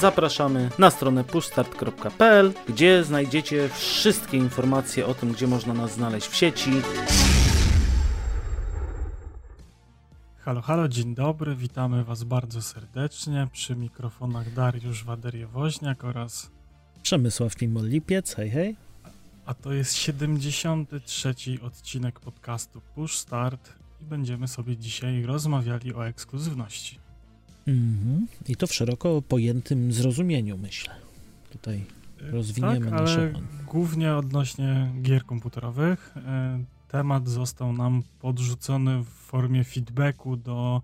Zapraszamy na stronę pushstart.pl, gdzie znajdziecie wszystkie informacje o tym, gdzie można nas znaleźć w sieci. Halo, halo, dzień dobry, witamy Was bardzo serdecznie. Przy mikrofonach Dariusz Waderiewoźniak oraz... Przemysław Mimol-Lipiec, hej hej. A to jest 73. odcinek podcastu Push Start i będziemy sobie dzisiaj rozmawiali o ekskluzywności. Mhm. I to w szeroko pojętym zrozumieniu, myślę. Tutaj rozwiniemy tak, nasze... ale głównie odnośnie gier komputerowych. E, temat został nam podrzucony w formie feedbacku do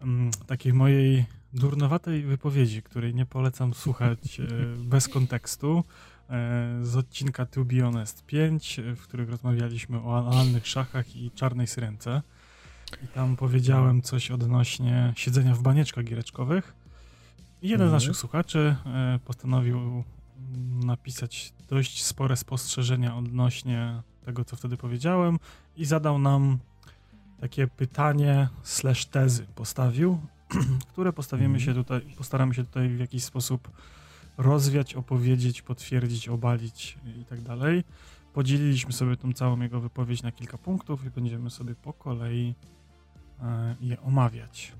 um, takiej mojej durnowatej wypowiedzi, której nie polecam słuchać e, bez kontekstu, e, z odcinka To Be Honest 5, w których rozmawialiśmy o analnych szachach i czarnej syrence. I tam powiedziałem coś odnośnie siedzenia w banieczkach giereczkowych. I jeden z Mhm. naszych słuchaczy e, postanowił napisać dość spore spostrzeżenia odnośnie tego, co wtedy powiedziałem i zadał nam takie pytanie slash tezy postawił, które postawimy Mhm. się tutaj, postaramy się tutaj w jakiś sposób rozwiać, opowiedzieć, potwierdzić, obalić i tak dalej. Podzieliliśmy sobie tą całą jego wypowiedź na kilka punktów i będziemy sobie po kolei je omawiać.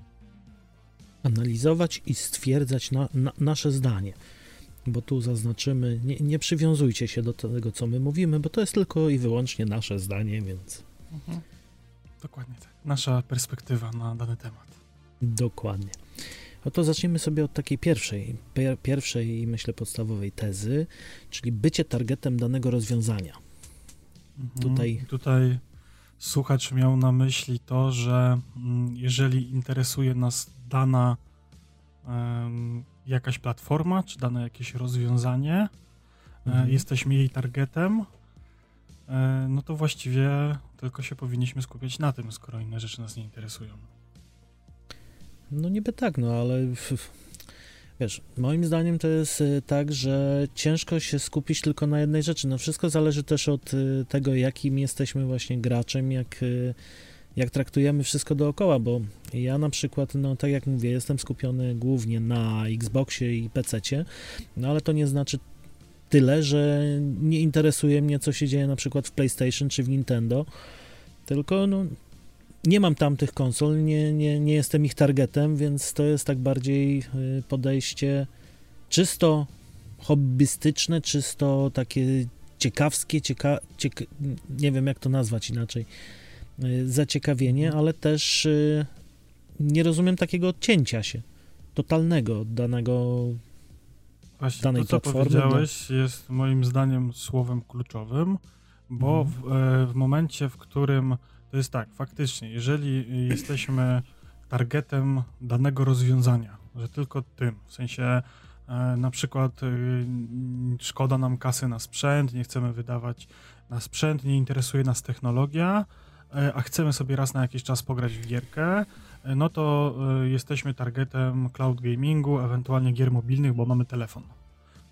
analizować i stwierdzać na, na, nasze zdanie. Bo tu zaznaczymy, nie, nie przywiązujcie się do tego, co my mówimy, bo to jest tylko i wyłącznie nasze zdanie, więc Dokładnie tak. Nasza perspektywa na dany temat. dokładnie. No to zacznijmy sobie od takiej pierwszej, pier, pierwszej i myślę podstawowej tezy, czyli bycie targetem danego rozwiązania. Mhm. Tutaj- Tutaj słuchacz miał na myśli to, że mm, jeżeli interesuje nas dana jakaś platforma, czy dane jakieś rozwiązanie, e, Mhm. jesteśmy jej targetem, e, no to właściwie tylko się powinniśmy skupiać na tym, skoro inne rzeczy nas nie interesują. No niby tak, no ale wiesz, moim zdaniem to jest y, tak, że ciężko się skupić tylko na jednej rzeczy. No wszystko zależy też od y, tego, jakim jesteśmy właśnie graczem, jak, y, jak traktujemy wszystko dookoła, bo ja na przykład, no tak jak mówię, jestem skupiony głównie na Xboxie i PC-cie, no ale to nie znaczy tyle, że nie interesuje mnie, co się dzieje na przykład w PlayStation czy w Nintendo, tylko no nie mam tamtych konsol, nie, nie, nie jestem ich targetem, więc to jest tak bardziej y, podejście czysto hobbystyczne, czysto takie ciekawskie, cieka, cieka, nie wiem jak to nazwać inaczej, y, zaciekawienie, ale też y, nie rozumiem takiego odcięcia się totalnego od danego Właśnie to, danej co platformy, no. powiedziałeś, jest moim zdaniem słowem kluczowym, bo Mhm. w, e, w momencie, w którym to jest tak, faktycznie, jeżeli jesteśmy targetem danego rozwiązania, że tylko tym, w sensie e, na przykład e, szkoda nam kasy na sprzęt, nie chcemy wydawać na sprzęt, nie interesuje nas technologia, e, a chcemy sobie raz na jakiś czas pograć w gierkę, no to jesteśmy targetem cloud gamingu, ewentualnie gier mobilnych, bo mamy telefon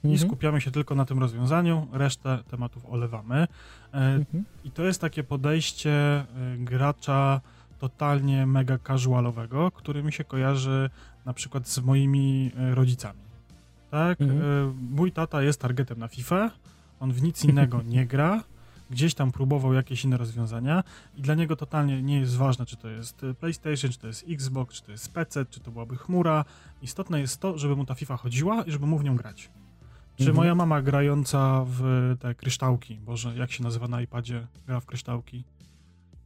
i Mhm. skupiamy się tylko na tym rozwiązaniu, resztę tematów olewamy. E, Mhm. I to jest takie podejście e, gracza totalnie mega casualowego, który mi się kojarzy na przykład z moimi e, rodzicami. Tak? Mhm. Mój tata jest targetem na FIFA, on w nic innego nie gra, gdzieś tam próbował jakieś inne rozwiązania i dla niego totalnie nie jest ważne, czy to jest PlayStation, czy to jest Xbox, czy to jest PC, czy to byłaby chmura. Istotne jest to, żeby mu ta FIFA chodziła i żeby mu w nią grać. Czy Mhm. moja mama grająca w te kryształki, Boże, jak się nazywa na iPadzie, gra w kryształki?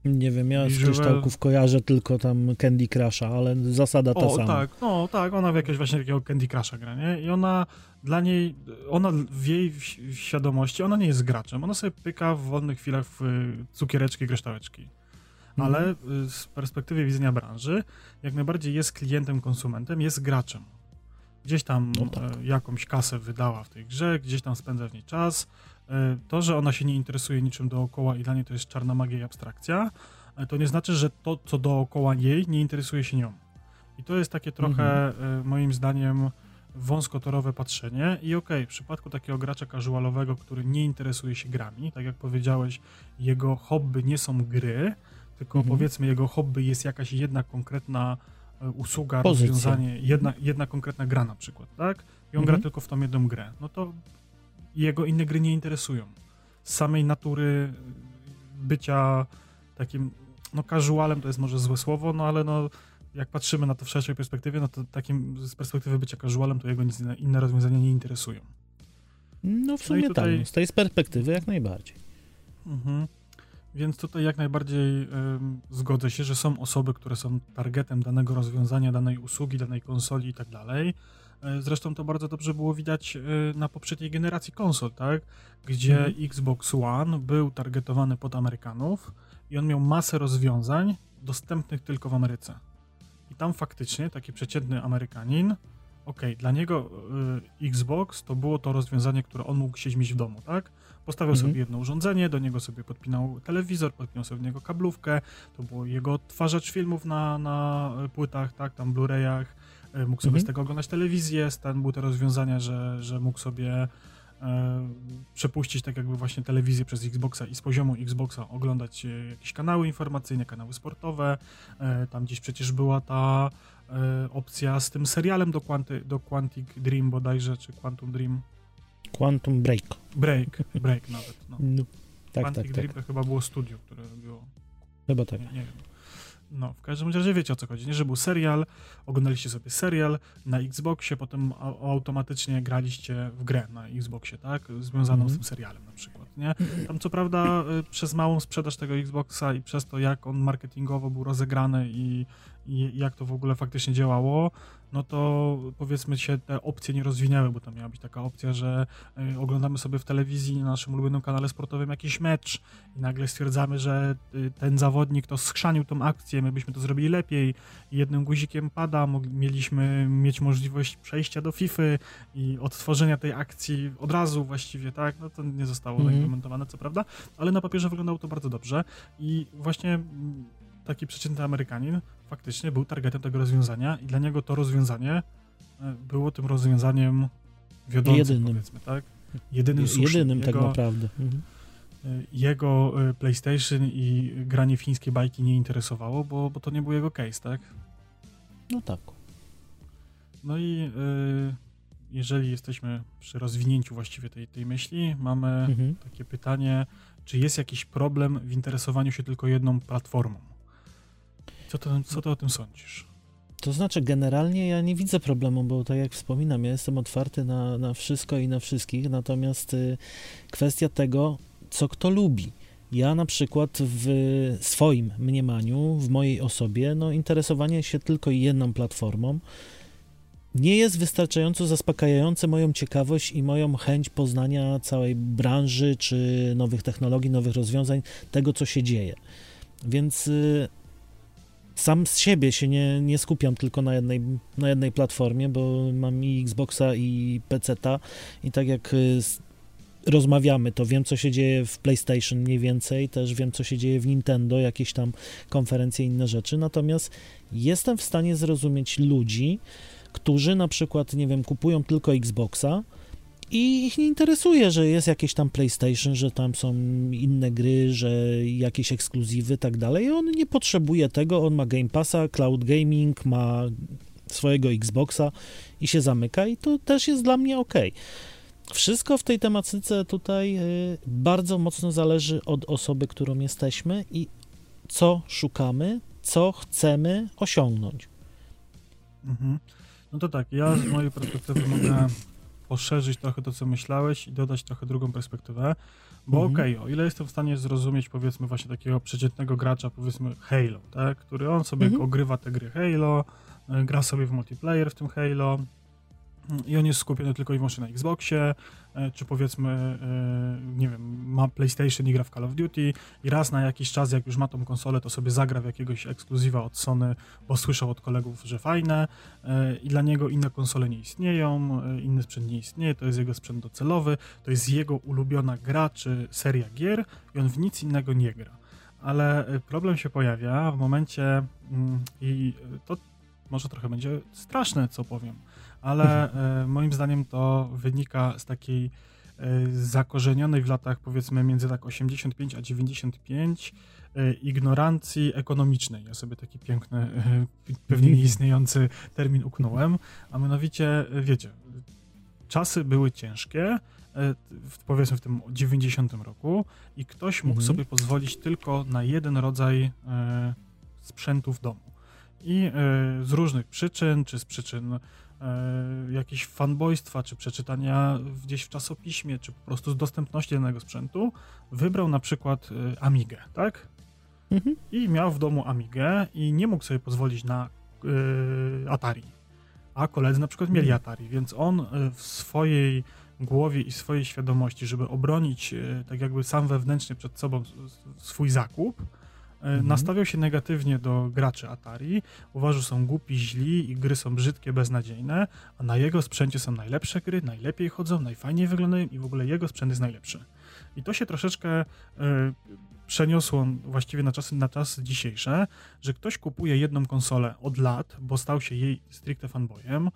Nie wiem, ja z kryształków kojarzę tylko tam Candy Crusha, ale zasada ta O, sama. tak, no tak, ona w jakiegoś właśnie takiego Candy Crusha gra, nie? I ona, dla niej, ona w jej wi- świadomości, ona nie jest graczem, ona sobie pyka w wolnych chwilach w y, cukiereczki, kryształeczki. Mhm. Ale y, z perspektywy widzenia branży, jak najbardziej jest klientem, konsumentem, jest graczem. Gdzieś tam No tak. e, jakąś kasę wydała w tej grze, gdzieś tam spędza w niej czas. E, to, że ona się nie interesuje niczym dookoła i dla niej to jest czarna magia i abstrakcja, e, to nie znaczy, że to, co dookoła jej, nie interesuje się nią. I to jest takie trochę, Mhm. moim zdaniem, wąskotorowe patrzenie. I okej, w przypadku takiego gracza casualowego, który nie interesuje się grami, tak jak powiedziałeś, jego hobby nie są gry, tylko Mhm. powiedzmy jego hobby jest jakaś jedna konkretna usługa, Pozycja. rozwiązanie, jedna, jedna konkretna gra na przykład, tak? I on mhm. gra tylko w tą jedną grę. No to jego inne gry nie interesują. Z samej natury bycia takim, no casualem to jest może złe słowo, no ale no jak patrzymy na to w szerszej perspektywie, no to takim z perspektywy bycia casualem, to jego nic inne, rozwiązania nie interesują. No w no sumie no tutaj... tak, z tej perspektywy jak najbardziej. Mhm. Więc tutaj jak najbardziej y, zgodzę się, że są osoby, które są targetem danego rozwiązania, danej usługi, danej konsoli i tak dalej. E, zresztą to bardzo dobrze było widać y, na poprzedniej generacji konsol, tak? Gdzie mhm. Xbox One był targetowany pod Amerykanów i on miał masę rozwiązań dostępnych tylko w Ameryce. I tam faktycznie taki przeciętny Amerykanin ok, dla niego y, Xbox to było to rozwiązanie, które on mógł się mieć w domu, tak? Postawiał mhm. sobie jedno urządzenie, do niego sobie podpinał telewizor, podpinał sobie w niego kablówkę, to było jego odtwarzacz filmów na, na płytach, tak, tam Blu-rayach, y, mógł sobie mhm. z tego oglądać telewizję, stan były te rozwiązania, że, że mógł sobie e, przepuścić tak jakby właśnie telewizję przez Xboxa i z poziomu Xboxa oglądać e, jakieś kanały informacyjne, kanały sportowe, e, tam gdzieś przecież była ta e, opcja z tym serialem do, Quanty, do Quantic Dream bodajże, czy Quantum Dream. Quantum Break. Break, Break nawet. No. no tak, Quantic tak, Dream tak. to chyba było studio, które robiło. Chyba tak. Nie, nie wiem. No, w każdym razie wiecie o co chodzi, nie? Że był serial, oglądaliście sobie serial na Xboxie, potem automatycznie graliście w grę na Xboxie, tak? Związaną mm -hmm. z tym serialem na przykład, nie? Tam co prawda y, przez małą sprzedaż tego Xboxa i przez to, jak on marketingowo był rozegrany i, i jak to w ogóle faktycznie działało, no to powiedzmy się te opcje nie rozwinęły, bo tam miała być taka opcja, że y, oglądamy sobie w telewizji na naszym ulubionym kanale sportowym jakiś mecz i nagle stwierdzamy, że y, ten zawodnik to skrzanił tą akcję, my byśmy to zrobili lepiej jednym guzikiem pada, mieliśmy mieć możliwość przejścia do FIFA i odtworzenia tej akcji od razu właściwie, tak? No to nie zostało -hmm. zaimplementowane, co prawda, ale na papierze wyglądało to bardzo dobrze i właśnie mm, taki przeciętny Amerykanin faktycznie był targetem tego rozwiązania i dla niego to rozwiązanie e, było tym rozwiązaniem wiodącym, jedynym. powiedzmy, tak? Jedynym słusznym. Jedynym tak jego, tak naprawdę. Mhm. E, jego e, PlayStation i granie w chińskie bajki nie interesowało, bo, bo to nie był jego case, tak? No tak. No i y, jeżeli jesteśmy przy rozwinięciu właściwie tej, tej myśli, mamy mhm. takie pytanie, czy jest jakiś problem w interesowaniu się tylko jedną platformą? Co, to, co ty o tym sądzisz? To znaczy, generalnie ja nie widzę problemu, bo tak jak wspominam, ja jestem otwarty na, na wszystko i na wszystkich, natomiast y, kwestia tego, co kto lubi. Ja na przykład w swoim mniemaniu, w mojej osobie, no interesowanie się tylko jedną platformą nie jest wystarczająco zaspokajające moją ciekawość i moją chęć poznania całej branży, czy nowych technologii, nowych rozwiązań, tego co się dzieje. Więc y, sam z siebie się nie, nie skupiam tylko na jednej, na jednej platformie, bo mam i Xboxa i PC-ta i tak jak y, rozmawiamy, to wiem, co się dzieje w PlayStation mniej więcej, też wiem, co się dzieje w Nintendo, jakieś tam konferencje, inne rzeczy, natomiast jestem w stanie zrozumieć ludzi, którzy na przykład, nie wiem, kupują tylko Xboxa, i ich nie interesuje, że jest jakieś tam PlayStation, że tam są inne gry, że jakieś ekskluzywy, tak dalej. On nie potrzebuje tego, on ma Game Passa, Cloud Gaming, ma swojego Xboxa i się zamyka i to też jest dla mnie ok. Wszystko w tej tematyce tutaj y, bardzo mocno zależy od osoby, którą jesteśmy i co szukamy, co chcemy osiągnąć. Mhm. No to tak, ja z mojej perspektywy mogę poszerzyć trochę to, co myślałeś i dodać trochę drugą perspektywę, bo mhm. okej, okay, o ile jestem w stanie zrozumieć, powiedzmy, właśnie takiego przeciętnego gracza, powiedzmy Halo, tak, który on sobie mhm. ogrywa te gry Halo, e, gra sobie w multiplayer w tym Halo, i on jest skupiony tylko i wyłącznie na Xboxie, e, czy powiedzmy, e, nie wiem, ma PlayStation i gra w Call of Duty i raz na jakiś czas, jak już ma tą konsolę, to sobie zagra w jakiegoś ekskluzywa od Sony, bo słyszał od kolegów, że fajne e, i dla niego inne konsole nie istnieją, inny sprzęt nie istnieje, to jest jego sprzęt docelowy, to jest jego ulubiona gra czy seria gier i on w nic innego nie gra. Ale problem się pojawia w momencie mm, i to może trochę będzie straszne, co powiem, ale e, moim zdaniem to wynika z takiej e, zakorzenionej w latach powiedzmy między tak 85 a 95 ignorancji ekonomicznej. Ja sobie taki piękny, pewnie nieistniejący termin uknąłem, a mianowicie, wiecie, czasy były ciężkie, powiedzmy w tym 90 roku i ktoś mógł mhm. sobie pozwolić tylko na jeden rodzaj sprzętu w domu. I z różnych przyczyn, czy z przyczyn e, jakiegoś fanboystwa, czy przeczytania gdzieś w czasopiśmie, czy po prostu z dostępności danego sprzętu, wybrał na przykład e, Amigę, tak? Mhm. I miał w domu Amigę i nie mógł sobie pozwolić na e, Atari. A koledzy na przykład mieli mhm. Atari, więc on e, w swojej głowie i swojej świadomości, żeby obronić tak jakby sam wewnętrznie przed sobą swój zakup, mhm. nastawiał się negatywnie do graczy Atari, uważał, że są głupi, źli i gry są brzydkie, beznadziejne, a na jego sprzęcie są najlepsze gry, najlepiej chodzą, najfajniej wyglądają i w ogóle jego sprzęt jest najlepszy. I to się troszeczkę y, przeniosło właściwie na czasy, na czasy dzisiejsze, że ktoś kupuje jedną konsolę od lat, bo stał się jej stricte fanboyem,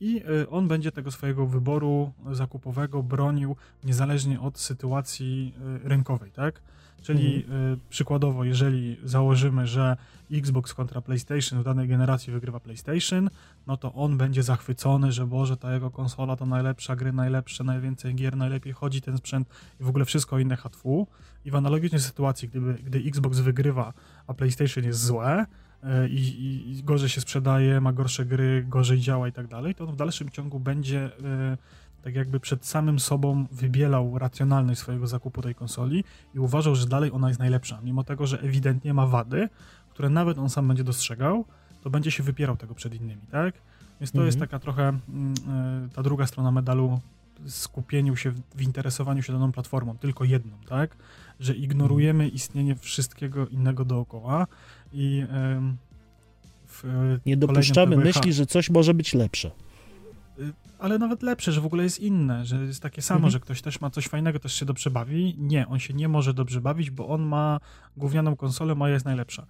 i on będzie tego swojego wyboru zakupowego bronił niezależnie od sytuacji rynkowej, tak? Czyli mhm. przykładowo, jeżeli założymy, że Xbox kontra PlayStation w danej generacji wygrywa PlayStation, no to on będzie zachwycony, że Boże, ta jego konsola to najlepsza gry, najlepsze, najwięcej gier, najlepiej chodzi ten sprzęt i w ogóle wszystko inne hatfu. I w analogicznej sytuacji, gdyby, gdy Xbox wygrywa, a PlayStation jest złe, y, i, i, i, gorzej się sprzedaje, ma gorsze gry, gorzej działa i tak dalej, to on w dalszym ciągu będzie y, tak jakby przed samym sobą wybielał racjonalność swojego zakupu tej konsoli i uważał, że dalej ona jest najlepsza, mimo tego, że ewidentnie ma wady, które nawet on sam będzie dostrzegał, to będzie się wypierał tego przed innymi, tak? Więc to mhm. jest taka trochę mm, e, ta druga strona medalu skupieniu się w interesowaniu się daną platformą, tylko jedną, tak? Że ignorujemy istnienie wszystkiego innego dookoła i w nie dopuszczamy myśli, że coś może być lepsze. Y, ale nawet lepsze, że w ogóle jest inne, że jest takie samo, mhm. że ktoś też ma coś fajnego, też się dobrze bawi. Nie, on się nie może dobrze bawić, bo on ma gównianą konsolę, moja jest najlepsza.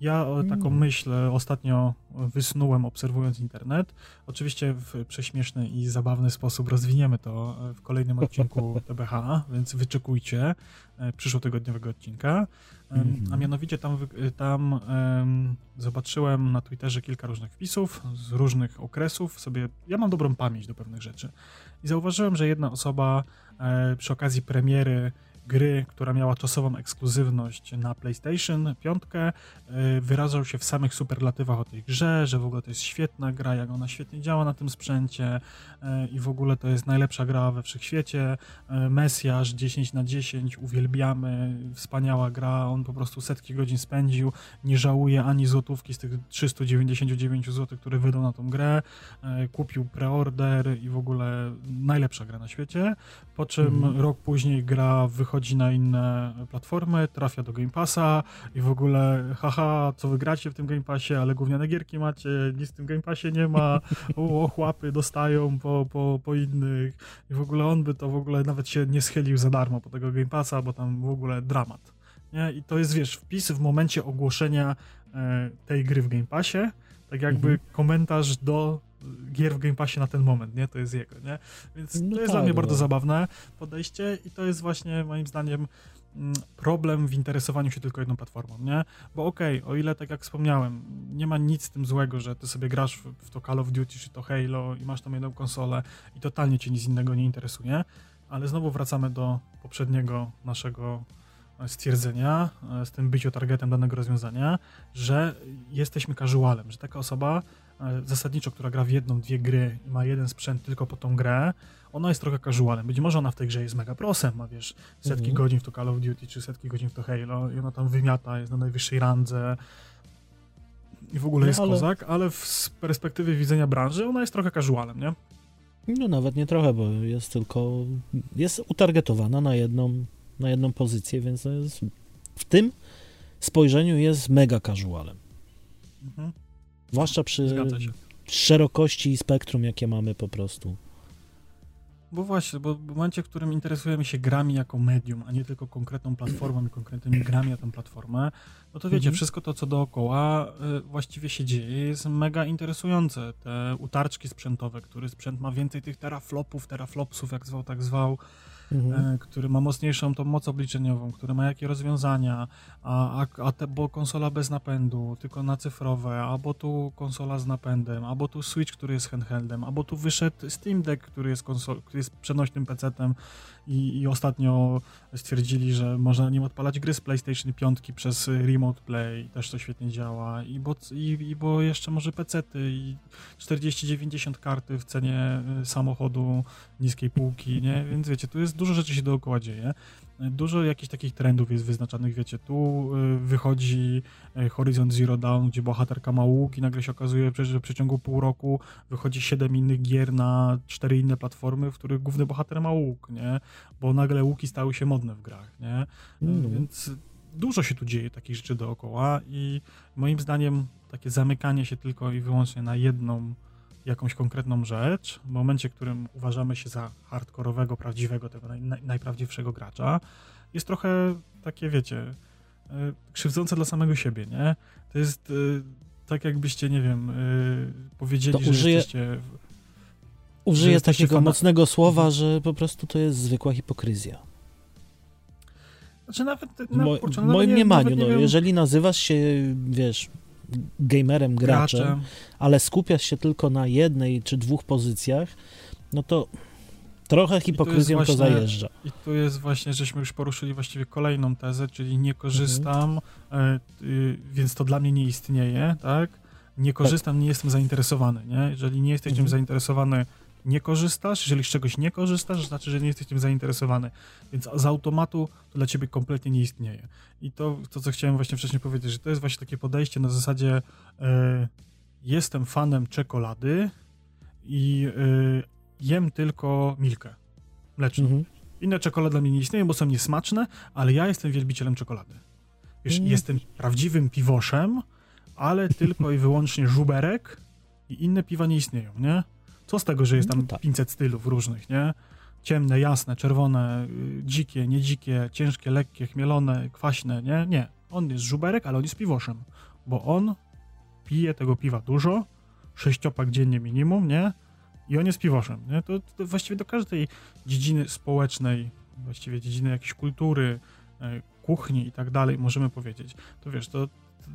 Ja taką mm. myśl ostatnio wysnułem obserwując internet. Oczywiście w prześmieszny i zabawny sposób rozwiniemy to w kolejnym odcinku TBH, więc wyczekujcie e, przyszłotygodniowego odcinka. Mm. A mianowicie tam, tam zobaczyłem na Twitterze kilka różnych wpisów z różnych okresów. Sobie, ja mam dobrą pamięć do pewnych rzeczy. I zauważyłem, że jedna osoba e, przy okazji premiery gry, która miała czasową ekskluzywność na PlayStation 5, e, wyrażał się w samych superlatywach o tej grze, że w ogóle to jest świetna gra, jak ona świetnie działa na tym sprzęcie e, i w ogóle to jest najlepsza gra we wszechświecie. E, Mesjasz 10 na 10, uwielbiamy, wspaniała gra, on po prostu setki godzin spędził, nie żałuje ani złotówki z tych 399 zł, które wydał na tą grę, kupił preorder i w ogóle najlepsza gra na świecie, po czym mhm. rok później gra wychodzi przechodzi na inne platformy, trafia do Game Passa i w ogóle haha, co wygracie w tym Game Passie, ale gówniane gierki macie, nic w tym Game Passie nie ma, o, chłapy dostają po, po, po innych i w ogóle on by to w ogóle nawet się nie schylił za darmo po tego Game Passa, bo tam w ogóle dramat. Nie? I to jest, wiesz, wpis w momencie ogłoszenia e, tej gry w Game Passie, tak jakby mhm. komentarz do gier w Game Passie na ten moment, nie? To jest jego, nie? Więc no to jest tak, dla mnie bardzo no. zabawne podejście i to jest właśnie moim zdaniem mm, problem w interesowaniu się tylko jedną platformą, nie? Bo okej, okay, o ile tak jak wspomniałem, nie ma nic z tym złego, że ty sobie grasz w, w, to Call of Duty czy to Halo i masz tam jedną konsolę i totalnie cię nic innego nie interesuje, ale znowu wracamy do poprzedniego naszego stwierdzenia e, z tym byciu targetem danego rozwiązania, że jesteśmy casualem, że taka osoba E, zasadniczo, która gra w jedną, dwie gry i ma jeden sprzęt tylko po tą grę, ona jest trochę casualem. Być może ona w tej grze jest mega prosem, ma wiesz, setki mhm. godzin w to Call of Duty, czy setki godzin w to Halo i ona tam wymiata, jest na najwyższej randze i w ogóle no, jest ale... kozak, ale z perspektywy widzenia branży ona jest trochę casualem, nie? No nawet nie trochę, bo jest tylko, jest utargetowana na jedną, na jedną pozycję, więc jest, w tym spojrzeniu jest mega casualem. Mhm. Zwłaszcza przy szerokości spektrum, jakie mamy po prostu. bo właśnie, bo w momencie, w którym interesujemy się grami jako medium, a nie tylko konkretną platformą i konkretnymi grami na tę platformę, no to wiecie, mhm. wszystko to, co dookoła y, właściwie się dzieje, jest mega interesujące. Te utarczki sprzętowe, który sprzęt ma więcej tych teraflopów, teraflopsów, jak zwał, tak zwał, mhm. E, który ma mocniejszą tą moc obliczeniową, który ma jakie rozwiązania, a, a, a te, bo konsola bez napędu, tylko na cyfrowe, albo tu konsola z napędem, albo tu Switch, który jest handheldem, albo tu wyszedł Steam Deck, który jest, konsol, który jest przenośnym PC-tem i, i ostatnio stwierdzili, że można nim odpalać gry z PlayStation 5 przez Remote Play, też to świetnie działa, i bo, i, i bo jeszcze może PC-ty i 40-90 karty w cenie y, samochodu niskiej półki, nie? Więc wiecie, tu jest dużo rzeczy się dookoła dzieje. Dużo jakichś takich trendów jest wyznaczanych, wiecie, tu y, wychodzi y, Horizon Zero Dawn, gdzie bohaterka ma łuk i nagle się okazuje, że w przeciągu pół roku wychodzi siedem innych gier na cztery inne platformy, w których główny bohater ma łuk, nie? Bo nagle łuki stały się modne w grach, nie? Mm. Więc dużo się tu dzieje takich rzeczy dookoła i moim zdaniem takie zamykanie się tylko i wyłącznie na jedną jakąś konkretną rzecz, w momencie, w którym uważamy się za hardkorowego, prawdziwego, tego naj, najprawdziwszego gracza, jest trochę takie, wiecie, e, krzywdzące dla samego siebie, nie? To jest e, tak jakbyście, nie wiem, e, powiedzieli, to użyję, że jesteście... Użyję że takiego fana... mocnego słowa, mhm. że po prostu to jest zwykła hipokryzja. Znaczy nawet, na, Mo, w moim mniemaniu, no, jeżeli nazywasz się, wiesz, gamerem, graczem, graczem, ale skupiasz się tylko na jednej czy dwóch pozycjach, no to trochę hipokryzją to, właśnie, to, zajeżdża. I tu jest właśnie, żeśmy już poruszyli właściwie kolejną tezę, czyli nie korzystam, mhm. więc to dla mnie nie istnieje, tak? Nie korzystam, tak. nie jestem zainteresowany, nie? Jeżeli nie jesteś mhm. zainteresowany nie korzystasz, jeżeli z czegoś nie korzystasz, znaczy, że nie jesteś tym zainteresowany. Więc z automatu to dla ciebie kompletnie nie istnieje. I to, to co chciałem właśnie wcześniej powiedzieć, że to jest właśnie takie podejście na zasadzie e, jestem fanem czekolady i e, jem tylko milkę mleczną. Mhm. Inne czekolady dla mnie nie istnieją, bo są niesmaczne, ale ja jestem wielbicielem czekolady. Wiesz, mhm. jestem prawdziwym piwoszem, ale tylko i wyłącznie żuberek i inne piwa nie istnieją, nie? Co z tego, że jest tam no tak. 500 stylów różnych, nie? Ciemne, jasne, czerwone, y, dzikie, niedzikie, ciężkie, lekkie, chmielone, kwaśne, nie? Nie. On jest żuberek, ale on jest piwoszem, bo on pije tego piwa dużo, sześciopak dziennie minimum, nie? I on jest piwoszem, nie? To, to właściwie do każdej dziedziny społecznej, właściwie dziedziny jakiejś kultury, e, kuchni i tak dalej możemy powiedzieć. To wiesz, to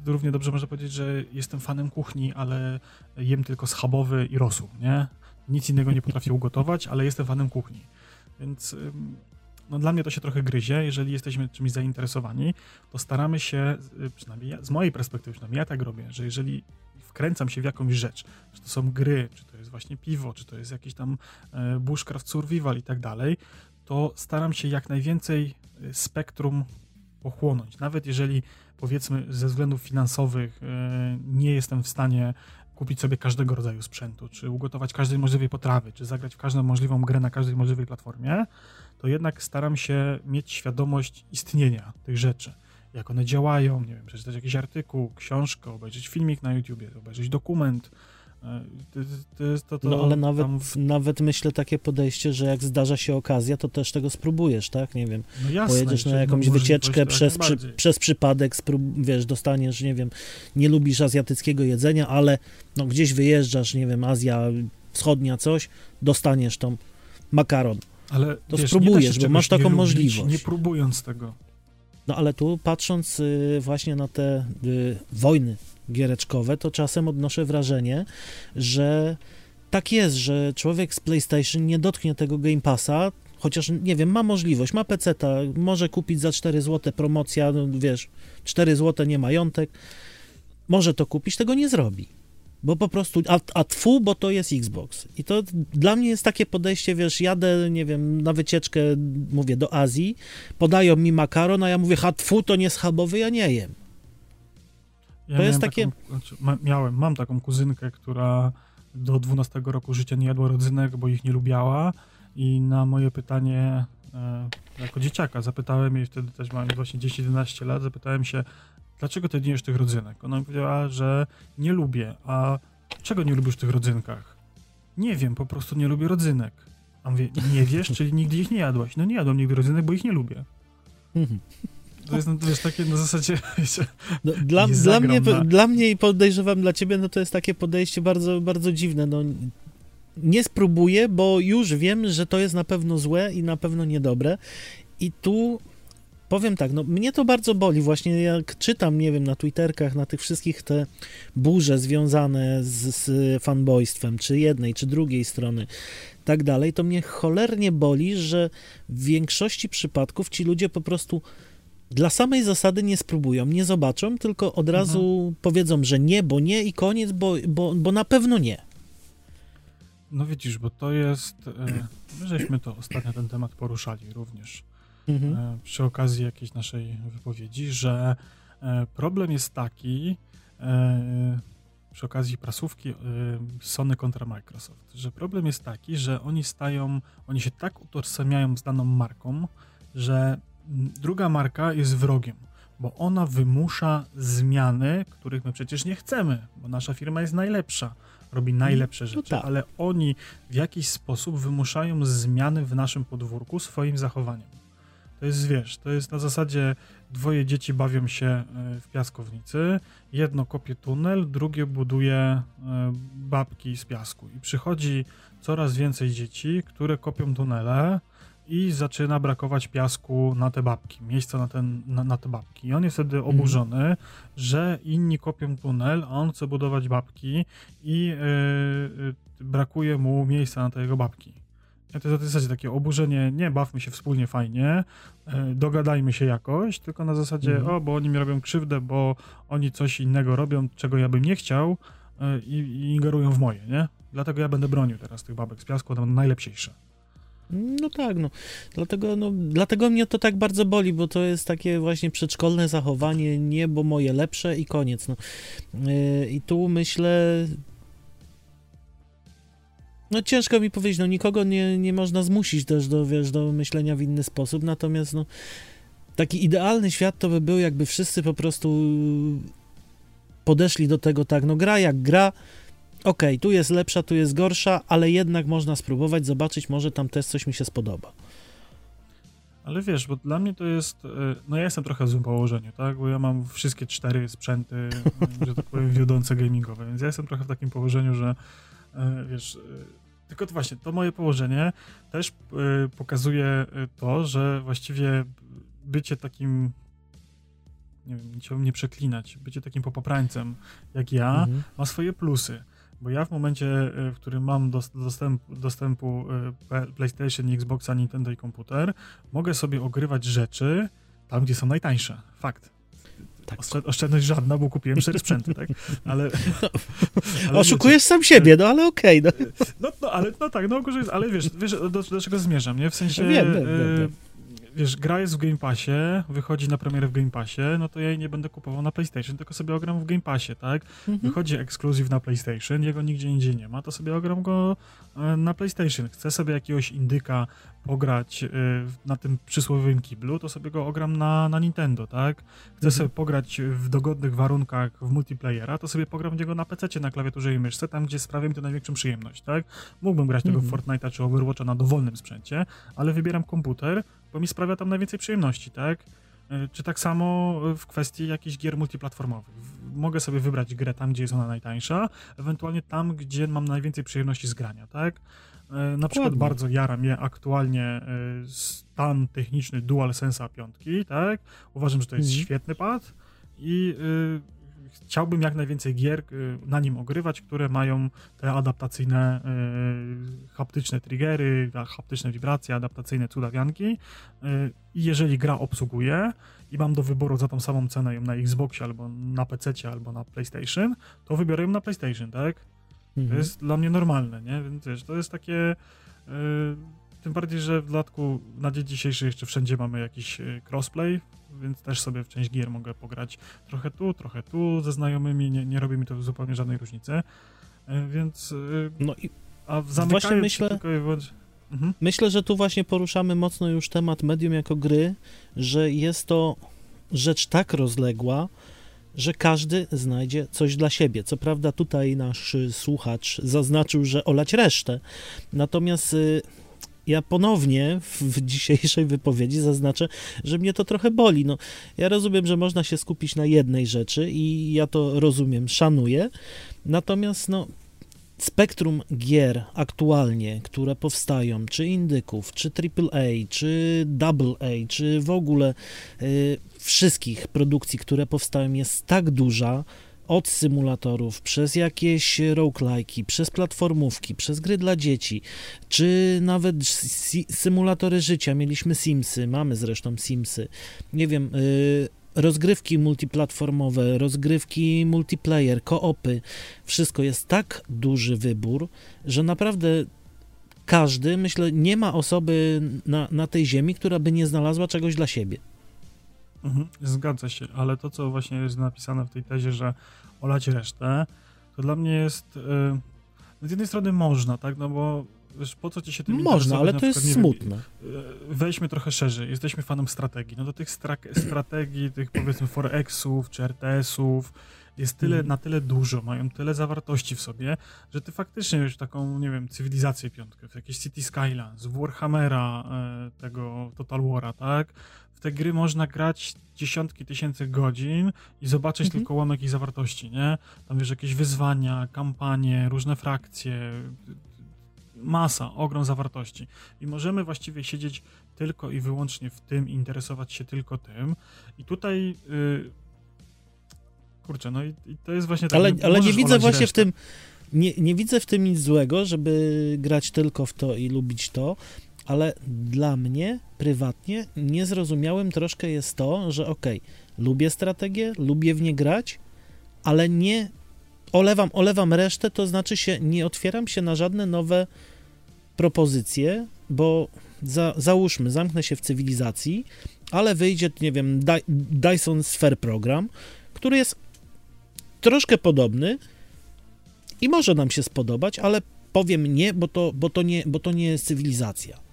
równie dobrze można powiedzieć, że jestem fanem kuchni, ale jem tylko schabowy i rosół, nie? Nic innego nie potrafię ugotować, ale jestem fanem kuchni. Więc no, dla mnie to się trochę gryzie. Jeżeli jesteśmy czymś zainteresowani, to staramy się, y, przynajmniej ja, z mojej perspektywy, przynajmniej ja tak robię, że jeżeli wkręcam się w jakąś rzecz, czy to są gry, czy to jest właśnie piwo, czy to jest jakiś tam e, bushcraft survival i tak dalej, to staram się jak najwięcej y, spektrum pochłonąć. Nawet jeżeli powiedzmy ze względów finansowych e, nie jestem w stanie kupić sobie każdego rodzaju sprzętu, czy ugotować każdej możliwej potrawy, czy zagrać w każdą możliwą grę na każdej możliwej platformie, to jednak staram się mieć świadomość istnienia tych rzeczy. Jak one działają, nie wiem, przeczytać jakiś artykuł, książkę, obejrzeć filmik na YouTubie, obejrzeć dokument, to, to, no ale nawet, tam... nawet myślę takie podejście, że jak zdarza się okazja, to też tego spróbujesz, tak? Nie wiem, no jasne, pojedziesz na jakąś wycieczkę przez, przy, przez przypadek, sprób, wiesz, dostaniesz, nie wiem, nie lubisz azjatyckiego jedzenia, ale no gdzieś wyjeżdżasz, nie wiem, Azja Wschodnia, coś, dostaniesz tą makaron. Ale to wiesz, spróbujesz, bo masz taką możliwość. Nie próbując tego. No ale tu patrząc y, właśnie na te y, wojny giereczkowe, to czasem odnoszę wrażenie, że tak jest, że człowiek z PlayStation nie dotknie tego Game Passa, chociaż nie wiem, ma możliwość, ma PC, może kupić za 4 zł promocja, no, wiesz, 4 zł nie majątek, może to kupić, tego nie zrobi. Bo po prostu, a, a tfu, bo to jest Xbox. I to dla mnie jest takie podejście, wiesz, jadę, nie wiem, na wycieczkę, mówię, do Azji, podają mi makaron, a ja mówię, ha, tfu, to nie schabowy, ja nie jem. Ja to jest takie. Taką, znaczy, miałem, mam taką kuzynkę, która do 12 roku życia nie jadła rodzynek, bo ich nie lubiała. I na moje pytanie e, jako dzieciaka zapytałem jej, wtedy też miałem właśnie 10-11 lat, zapytałem się, dlaczego ty nie jesz tych rodzynek? Ona mi powiedziała, że nie lubię. A czego nie lubisz w tych rodzynkach? Nie wiem, po prostu nie lubię rodzynek. A mówię, nie wiesz, czyli nigdy ich nie jadłaś. No nie jadłam nigdy rodzynek, bo ich nie lubię. To jest, no, wiesz, takie na zasadzie, no, dla, dla, mnie, dla mnie i podejrzewam dla ciebie, no to jest takie podejście bardzo, bardzo dziwne, no nie spróbuję, bo już wiem, że to jest na pewno złe i na pewno niedobre. I tu powiem tak, no mnie to bardzo boli właśnie, jak czytam, nie wiem, na Twitterkach, na tych wszystkich te burze związane z, z fanboystwem, czy jednej, czy drugiej strony, tak dalej, to mnie cholernie boli, że w większości przypadków ci ludzie po prostu dla samej zasady nie spróbują, nie zobaczą, tylko od razu mhm. powiedzą, że nie, bo nie i koniec, bo, bo, bo na pewno nie. No widzisz, bo to jest. E, my żeśmy to ostatnio ten temat poruszali również mhm. e, przy okazji jakiejś naszej wypowiedzi, że e, problem jest taki przy okazji prasówki Sony kontra Microsoft, że problem jest taki, że oni stają, oni się tak utożsamiają z daną marką, że druga marka jest wrogiem, bo ona wymusza zmiany, których my przecież nie chcemy, bo nasza firma jest najlepsza, robi mm, najlepsze no rzeczy, tak. ale oni w jakiś sposób wymuszają zmiany w naszym podwórku swoim zachowaniem. To jest, wiesz, to jest na zasadzie dwoje dzieci bawią się e, w piaskownicy, jedno kopie tunel, drugie buduje e, babki z piasku i przychodzi coraz więcej dzieci, które kopią tunele, i zaczyna brakować piasku na te babki, miejsca na, ten, na, na te babki. I on jest wtedy mhm. oburzony, mm. że inni kopią tunel, a on chce budować babki i yy, yy, brakuje mu miejsca na te jego babki. I to jest w zasadzie takie oburzenie, nie bawmy się wspólnie fajnie, yy, dogadajmy się jakoś, tylko na zasadzie, mm. o, bo oni mi robią krzywdę, bo oni coś innego robią, czego ja bym nie chciał i, i ingerują w moje, nie? Dlatego ja będę bronił teraz tych babek z piasku, one będą najlepsze. No tak, no. Dlatego, no. dlatego mnie to tak bardzo boli, bo to jest takie właśnie przedszkolne zachowanie, nie, bo moje lepsze i koniec, no. Yy, I tu myślę... No ciężko mi powiedzieć, no nikogo nie, nie można zmusić też do, wiesz, do myślenia w inny sposób, natomiast no taki idealny świat to by był, jakby wszyscy po prostu podeszli do tego tak, no gra jak gra, okej, okay, tu jest lepsza, tu jest gorsza, ale jednak można spróbować, zobaczyć, może tam też coś mi się spodoba. Ale wiesz, bo dla mnie to jest, e, no ja jestem trochę w złym położeniu, tak, bo ja mam wszystkie cztery sprzęty, że tak powiem, wiodące gamingowe, więc ja jestem trochę w takim położeniu, że e, wiesz, e, tylko to właśnie, to moje położenie też pokazuje to, że właściwie bycie takim nie wiem, chciałbym nie przeklinać, bycie takim popoprańcem jak ja mhm. ma swoje plusy. Bo ja w momencie, e, w którym mam dostęp, dostępu e, PlayStation, Xboxa, Nintendo i komputer, mogę sobie ogrywać rzeczy tam, gdzie są najtańsze. Fakt. Tak. Oszczędność żadna, bo kupiłem cztery sprzęty, tak? Ale, ale Oszukujesz wiecie, sam siebie, no ale okej. Okay, no. no. No, ale, no tak, no ale wiesz, wiesz do, do czego zmierzam, nie? W sensie... Wiem, wiem, wiem, wiem wiesz, gra jest w Game Passie, wychodzi na premierę w Game Passie, no to ja jej nie będę kupował na PlayStation, tylko sobie ogram w Game Passie, tak? Mhm. Wychodzi ekskluzyw na PlayStation, jego nigdzie indziej nie ma, to sobie ogram go e, na PlayStation. Chcę sobie jakiegoś indyka pograć e, na tym przysłowiowym kiblu, to sobie go ogram na, na Nintendo, tak? Chcę mhm. sobie pograć w dogodnych warunkach w multiplayera, to sobie pogram niego na PC, na klawiaturze i myszce, tam gdzie sprawia mi to największą przyjemność, tak? Mógłbym grać mhm. tego w Fortnite'a czy Overwatcha na dowolnym sprzęcie, ale wybieram komputer, bo mi sprawia tam najwięcej przyjemności, tak? E, czy tak samo w kwestii jakichś gier multiplatformowych. Mogę sobie wybrać grę tam, gdzie jest ona najtańsza, ewentualnie tam, gdzie mam najwięcej przyjemności z grania, tak? E, na przykład bardzo jara mnie aktualnie e, stan techniczny DualSense'a 5, tak? Uważam, że to jest mhm. świetny pad i chciałbym jak najwięcej gier y, na nim ogrywać, które mają te adaptacyjne y, haptyczne triggery, haptyczne wibracje, adaptacyjne cudawianki y, i jeżeli gra obsługuje i mam do wyboru za tą samą cenę ją na Xboxie albo na PC albo na PlayStation, to wybiorę ją na PlayStation, tak? Mhm. To jest dla mnie normalne, nie? Więc wiesz, to jest takie tym bardziej, że w dodatku na dzień dzisiejszy jeszcze wszędzie mamy jakiś crossplay, więc też sobie w część gier mogę pograć trochę tu, trochę tu ze znajomymi, nie, nie robi mi to zupełnie żadnej różnicy, e, więc... E, no i a właśnie myślę, tylko i wyłącznie... Mhm. Myślę, że tu właśnie poruszamy mocno już temat medium jako gry, że jest to rzecz tak rozległa, że każdy znajdzie coś dla siebie. Co prawda tutaj nasz słuchacz zaznaczył, że olać resztę, natomiast y, ja ponownie w, dzisiejszej wypowiedzi zaznaczę, że mnie to trochę boli. No, ja rozumiem, że można się skupić na jednej rzeczy i ja to rozumiem, szanuję. Natomiast no, spektrum gier aktualnie, które powstają, czy indyków, czy AAA, czy AA, czy w ogóle y, wszystkich produkcji, które powstają, jest tak duża, od symulatorów, przez jakieś roguelike'i, przez platformówki, przez gry dla dzieci, czy nawet si symulatory życia. Mieliśmy Simsy, mamy zresztą Simsy. Nie wiem, yy, rozgrywki multiplatformowe, rozgrywki multiplayer, koopy. Wszystko jest tak duży wybór, że naprawdę każdy, myślę, nie ma osoby na, na tej ziemi, która by nie znalazła czegoś dla siebie. Mhm, zgadza się, ale to, co właśnie jest napisane w tej tezie, że olać resztę, to dla mnie jest. Yy, z jednej strony można, tak? No bo wiesz, po co ci się tym Można, ale to jest smutne. Wiem, weźmy trochę szerzej. Jesteśmy fanem strategii. No do tych stra strategii, tych powiedzmy forexów czy RTS-ów jest tyle, mm. na tyle dużo, mają tyle zawartości w sobie, że ty faktycznie już taką, nie wiem, cywilizację piątkę, jakieś City Skylines, Warhammera, e, tego Total War'a, tak? Te gry można grać dziesiątki tysięcy godzin i zobaczyć mhm. tylko łamek ich zawartości, nie? Tam wiesz, jakieś wyzwania, kampanie, różne frakcje, masa, ogrom zawartości. I możemy właściwie siedzieć tylko i wyłącznie w tym, interesować się tylko tym. I tutaj. Yy, kurczę, no i, i, to jest właśnie tak. Ale, ale nie widzę właśnie resztę. w tym. Nie, nie widzę w tym nic złego, żeby grać tylko w to i lubić to, ale dla mnie prywatnie niezrozumiałym troszkę jest to, że okay, lubię strategię, lubię w nie grać, ale nie olewam, olewam resztę, to znaczy się nie otwieram się na żadne nowe propozycje, bo za, załóżmy, zamknę się w cywilizacji, ale wyjdzie, nie wiem, Dyson Sphere program, który jest troszkę podobny i może nam się spodobać, ale powiem nie, bo to, bo to, nie, bo to nie jest cywilizacja.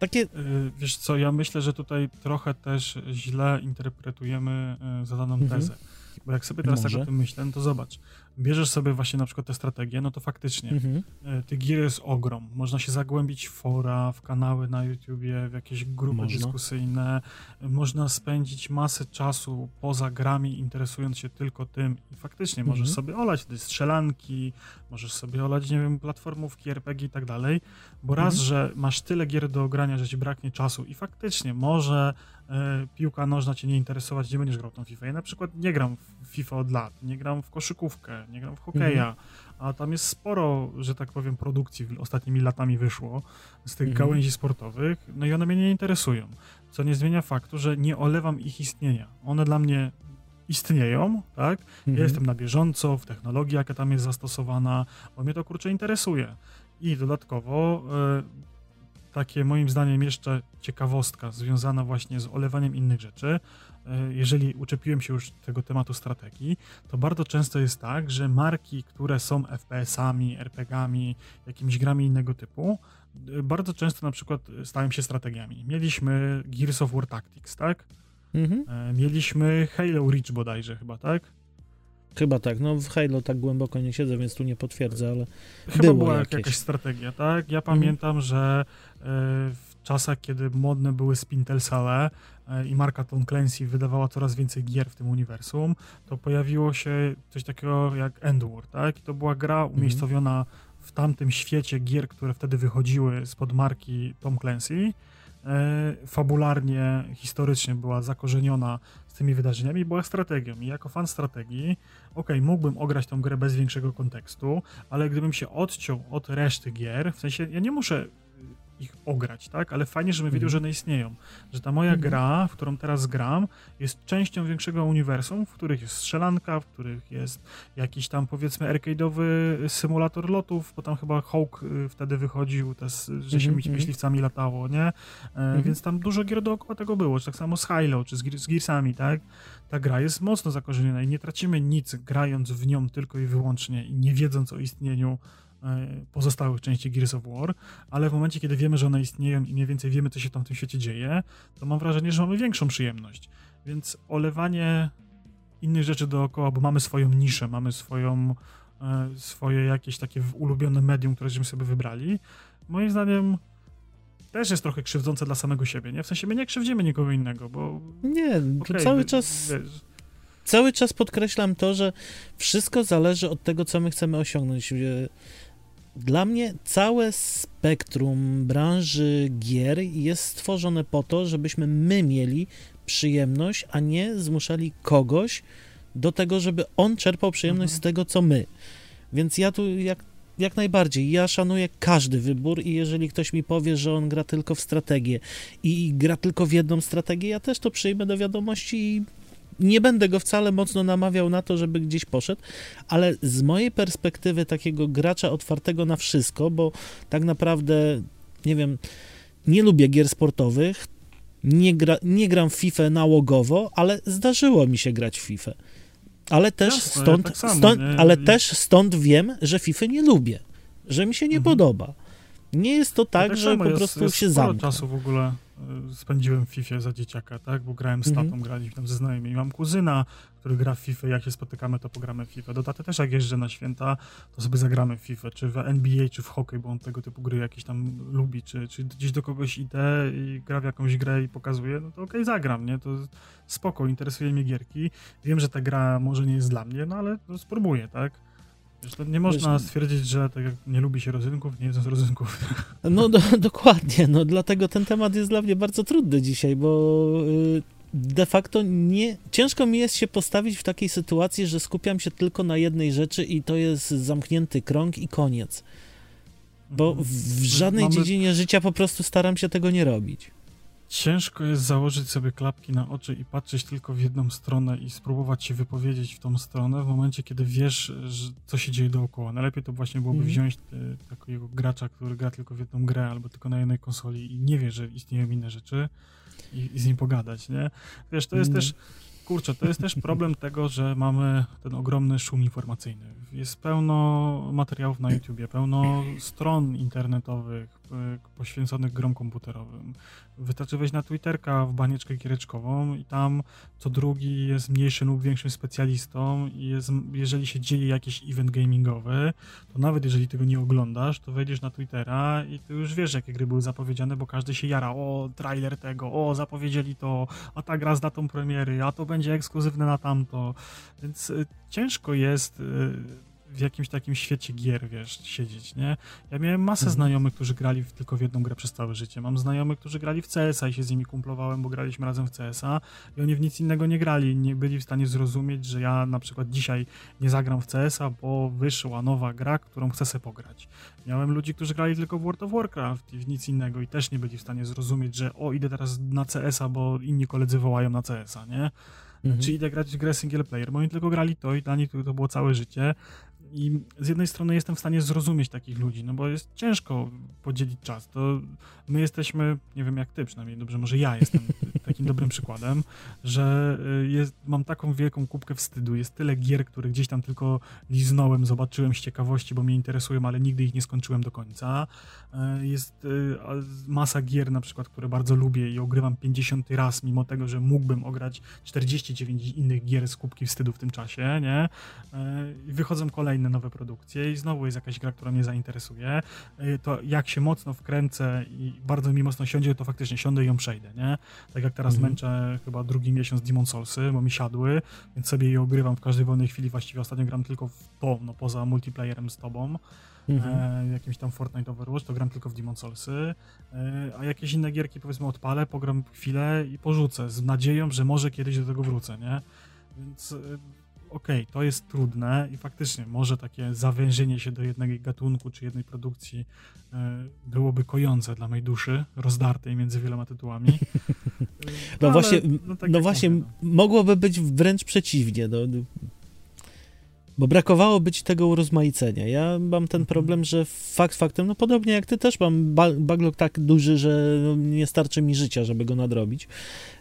Takie... Y, wiesz co, ja myślę, że tutaj trochę też źle interpretujemy y, zadaną mhm. tezę. Bo jak sobie teraz Może. tak o tym myślę, no to zobacz, bierzesz sobie właśnie na przykład tę strategię, no to faktycznie mhm. E, tych gier jest ogrom. Można się zagłębić w fora, w kanały na YouTubie, w jakieś grupy można. dyskusyjne. Można spędzić masę czasu poza grami, interesując się tylko tym i faktycznie mhm. możesz sobie olać te strzelanki, możesz sobie olać, nie wiem, platformówki, RPG i tak dalej, bo raz, mhm. że masz tyle gier do grania, że ci braknie czasu i faktycznie może e, piłka nożna cię nie interesować, nie będziesz grał tą FIFA. Ja na przykład nie gram w FIFA od lat, nie gram w koszykówkę, nie gram w hokeja, mhm. a tam jest sporo, że tak powiem, produkcji ostatnimi latami wyszło z tych mhm. gałęzi sportowych, no i one mnie nie interesują. Co nie zmienia faktu, że nie olewam ich istnienia. One dla mnie istnieją, tak? Mhm. Ja jestem na bieżąco w technologii, jaka tam jest zastosowana, bo mnie to kurczę interesuje. I dodatkowo y, takie moim zdaniem jeszcze ciekawostka związana właśnie z olewaniem innych rzeczy. E, jeżeli uczepiłem się już tego tematu strategii, to bardzo często jest tak, że marki, które są FPS-ami, RPG-ami, jakimiś grami innego typu, e, bardzo często na przykład stają się strategiami. Mieliśmy Gears of War Tactics, tak? Mhm. E, mieliśmy Halo Reach bodajże chyba, tak? Chyba tak, no w Halo tak głęboko nie siedzę, więc tu nie potwierdzę, ale Chyba była jakieś. jakaś strategia, tak? Ja mhm. pamiętam, mhm. że w czasach, kiedy modne były Spintel Sale e, i marka Tom Clancy wydawała coraz więcej gier w tym uniwersum, to pojawiło się coś takiego jak Endwar, tak? I to była gra mhm. umiejscowiona w tamtym świecie gier, które wtedy wychodziły spod marki Tom Clancy. E, fabularnie, historycznie była zakorzeniona z tymi wydarzeniami, była strategią. I jako fan strategii, ok, mógłbym ograć tą grę bez większego kontekstu, ale gdybym się odciął od reszty gier, w sensie ja nie muszę ich ograć, tak? Ale fajnie, żebym wiedział, mhm. że one istnieją. Że ta moja mhm. gra, w którą teraz gram, jest częścią większego uniwersum, w których jest strzelanka, w których jest jakiś tam powiedzmy arcade'owy symulator lotów, bo tam chyba Hawk y, wtedy wychodził, te, że się mhm. myśliwcami latało, nie? E, więc tam dużo gier dookoła tego było, czy tak samo z Halo, czy z, z Gearsami, tak? Ta gra jest mocno zakorzeniona i nie tracimy nic grając w nią tylko i wyłącznie i nie wiedząc o istnieniu pozostałych części Gears of War, ale w momencie, kiedy wiemy, że one istnieją i mniej więcej wiemy, co się tam w tym świecie dzieje, to mam wrażenie, że mamy większą przyjemność. Więc olewanie innych rzeczy dookoła, bo mamy swoją niszę, mamy swoją, e, swoje jakieś takie ulubione medium, które żeśmy sobie wybrali, moim zdaniem też jest trochę krzywdzące dla samego siebie, nie? W sensie my nie krzywdzimy nikogo innego, bo... Nie, okay, cały czas... Wiesz, cały czas podkreślam to, że wszystko zależy od tego, co my chcemy osiągnąć. Dla mnie całe spektrum branży gier jest stworzone po to, żebyśmy my mieli przyjemność, a nie zmuszali kogoś do tego, żeby on czerpał przyjemność mhm. z tego, co my. Więc ja tu jak, jak najbardziej, ja szanuję każdy wybór i jeżeli ktoś mi powie, że on gra tylko w strategię i gra tylko w jedną strategię, ja też to przyjmę do wiadomości i nie będę go wcale mocno namawiał na to, żeby gdzieś poszedł, ale z mojej perspektywy takiego gracza otwartego na wszystko, bo tak naprawdę, nie wiem, nie lubię gier sportowych, nie, gra, nie gram w FIFA nałogowo, ale zdarzyło mi się grać w FIFA. Ale też Jasne, stąd, ja tak samo, stąd ale też stąd wiem, że FIFA nie lubię, że mi się nie mhm. podoba. Nie jest to tak, ja tak że po prostu jest, się zamknę. czasu w ogóle spędziłem w FIFA za dzieciaka, tak? Bo grałem z tatą, mhm. graliśmy tam ze znajomymi. Mam kuzyna, który gra w FIFA, jak się spotykamy, to pogramy w FIFA. Do taty też jak jeżdżę na święta, to sobie zagramy w FIFA, czy w NBA, czy w hokej, bo on tego typu gry jakieś tam lubi, czy, czy gdzieś do kogoś idę i gra w jakąś grę i pokazuje, no to okej, okay, zagram, nie? To spoko, interesuje mnie gierki. Wiem, że ta gra może nie jest dla mnie, no ale spróbuję, tak? Nie można stwierdzić, że tak jak nie lubi się rodzynków, nie z rodzynków. No do, dokładnie, no dlatego ten temat jest dla mnie bardzo trudny dzisiaj, bo y, de facto nie, ciężko mi jest się postawić w takiej sytuacji, że skupiam się tylko na jednej rzeczy i to jest zamknięty krąg i koniec. Bo mhm. w żadnej Mamy... dziedzinie życia po prostu staram się tego nie robić. Ciężko jest założyć sobie klapki na oczy i patrzeć tylko w jedną stronę i spróbować się wypowiedzieć w tą stronę w momencie, kiedy wiesz, że, co się dzieje dookoła. Najlepiej to właśnie byłoby mm. wziąć te, takiego gracza, który gra tylko w jedną grę albo tylko na jednej konsoli i nie wie, że istnieją inne rzeczy i, i z nim pogadać, nie? Wiesz, to jest mm. też kurczę, to jest też problem tego, że mamy ten ogromny szum informacyjny. Jest pełno materiałów na YouTubie, pełno stron internetowych, poświęconych grom komputerowym. Wystarczy wejść na Twitterka w banieczkę giereczkową i tam co drugi jest mniejszym lub większym specjalistą i jest, jeżeli się dzieje jakiś event gamingowy, to nawet jeżeli tego nie oglądasz, to wejdziesz na Twittera i ty już wiesz, jakie gry były zapowiedziane, bo każdy się jara, o, trailer tego, o, zapowiedzieli to, a ta gra z datą premiery, a to będzie ekskluzywne na tamto, więc y, ciężko jest y, w jakimś takim świecie gier, wiesz, siedzieć, nie? Ja miałem masę mhm. znajomych, którzy grali w, tylko w jedną grę przez całe życie. Mam znajomych, którzy grali w CS-a i się z nimi kumplowałem, bo graliśmy razem w CS-a i oni w nic innego nie grali. Nie byli w stanie zrozumieć, że ja na przykład dzisiaj nie zagram w CS-a, bo wyszła nowa gra, którą chcę sobie pograć. Miałem ludzi, którzy grali tylko w World of Warcraft i w nic innego i też nie byli w stanie zrozumieć, że o, idę teraz na CS-a, bo inni koledzy wołają na CS-a, nie? Mhm. Czy idę grać w grę single player, bo oni tylko grali to i dla nich to było całe życie. I z jednej strony jestem w stanie zrozumieć takich ludzi, no bo jest ciężko podzielić czas. To my jesteśmy, nie wiem jak ty przynajmniej, dobrze, może ja jestem takim dobrym przykładem, że y, jest, mam taką wielką kubkę wstydu. Jest tyle gier, które gdzieś tam tylko liznąłem, zobaczyłem z ciekawości, bo mnie interesują, ale nigdy ich nie skończyłem do końca. Y, jest y, masa gier na przykład, które bardzo lubię i ogrywam 50 raz, mimo tego, że mógłbym ograć 49 innych gier z kubki wstydu w tym czasie, nie? I wychodzą kolejne nowe produkcje i znowu jest jakaś gra, która mnie zainteresuje. To jak się mocno wkręcę i bardzo mi mocno siądzie, to faktycznie siądę i ją przejdę, nie? Tak jak teraz mhm. męczę chyba drugi miesiąc Demon Soulsy, bo mi siadły, więc sobie je ogrywam w każdej wolnej chwili. Właściwie ostatnio gram tylko w to, no poza multiplayerem z tobą. Mhm. E, jakimś tam Fortnite Overwatch, to gram tylko w Demon Soulsy, e, a jakieś inne gierki powiedzmy odpalę, pogram chwilę i porzucę, z nadzieją, że może kiedyś do tego wrócę, nie? Więc e, okej, okay, to jest trudne i faktycznie może takie zawężenie się do jednego gatunku czy jednej produkcji e, byłoby kojące dla mojej duszy, rozdartej między wieloma tytułami. no, no właśnie, no, tak no właśnie mówię, no. mogłoby być wręcz przeciwnie. No, bo brakowało być tego urozmaicenia. Ja mam ten mhm. problem, że fakt faktem, no podobnie jak ty też mam backlog tak duży, że nie starczy mi życia, żeby go nadrobić.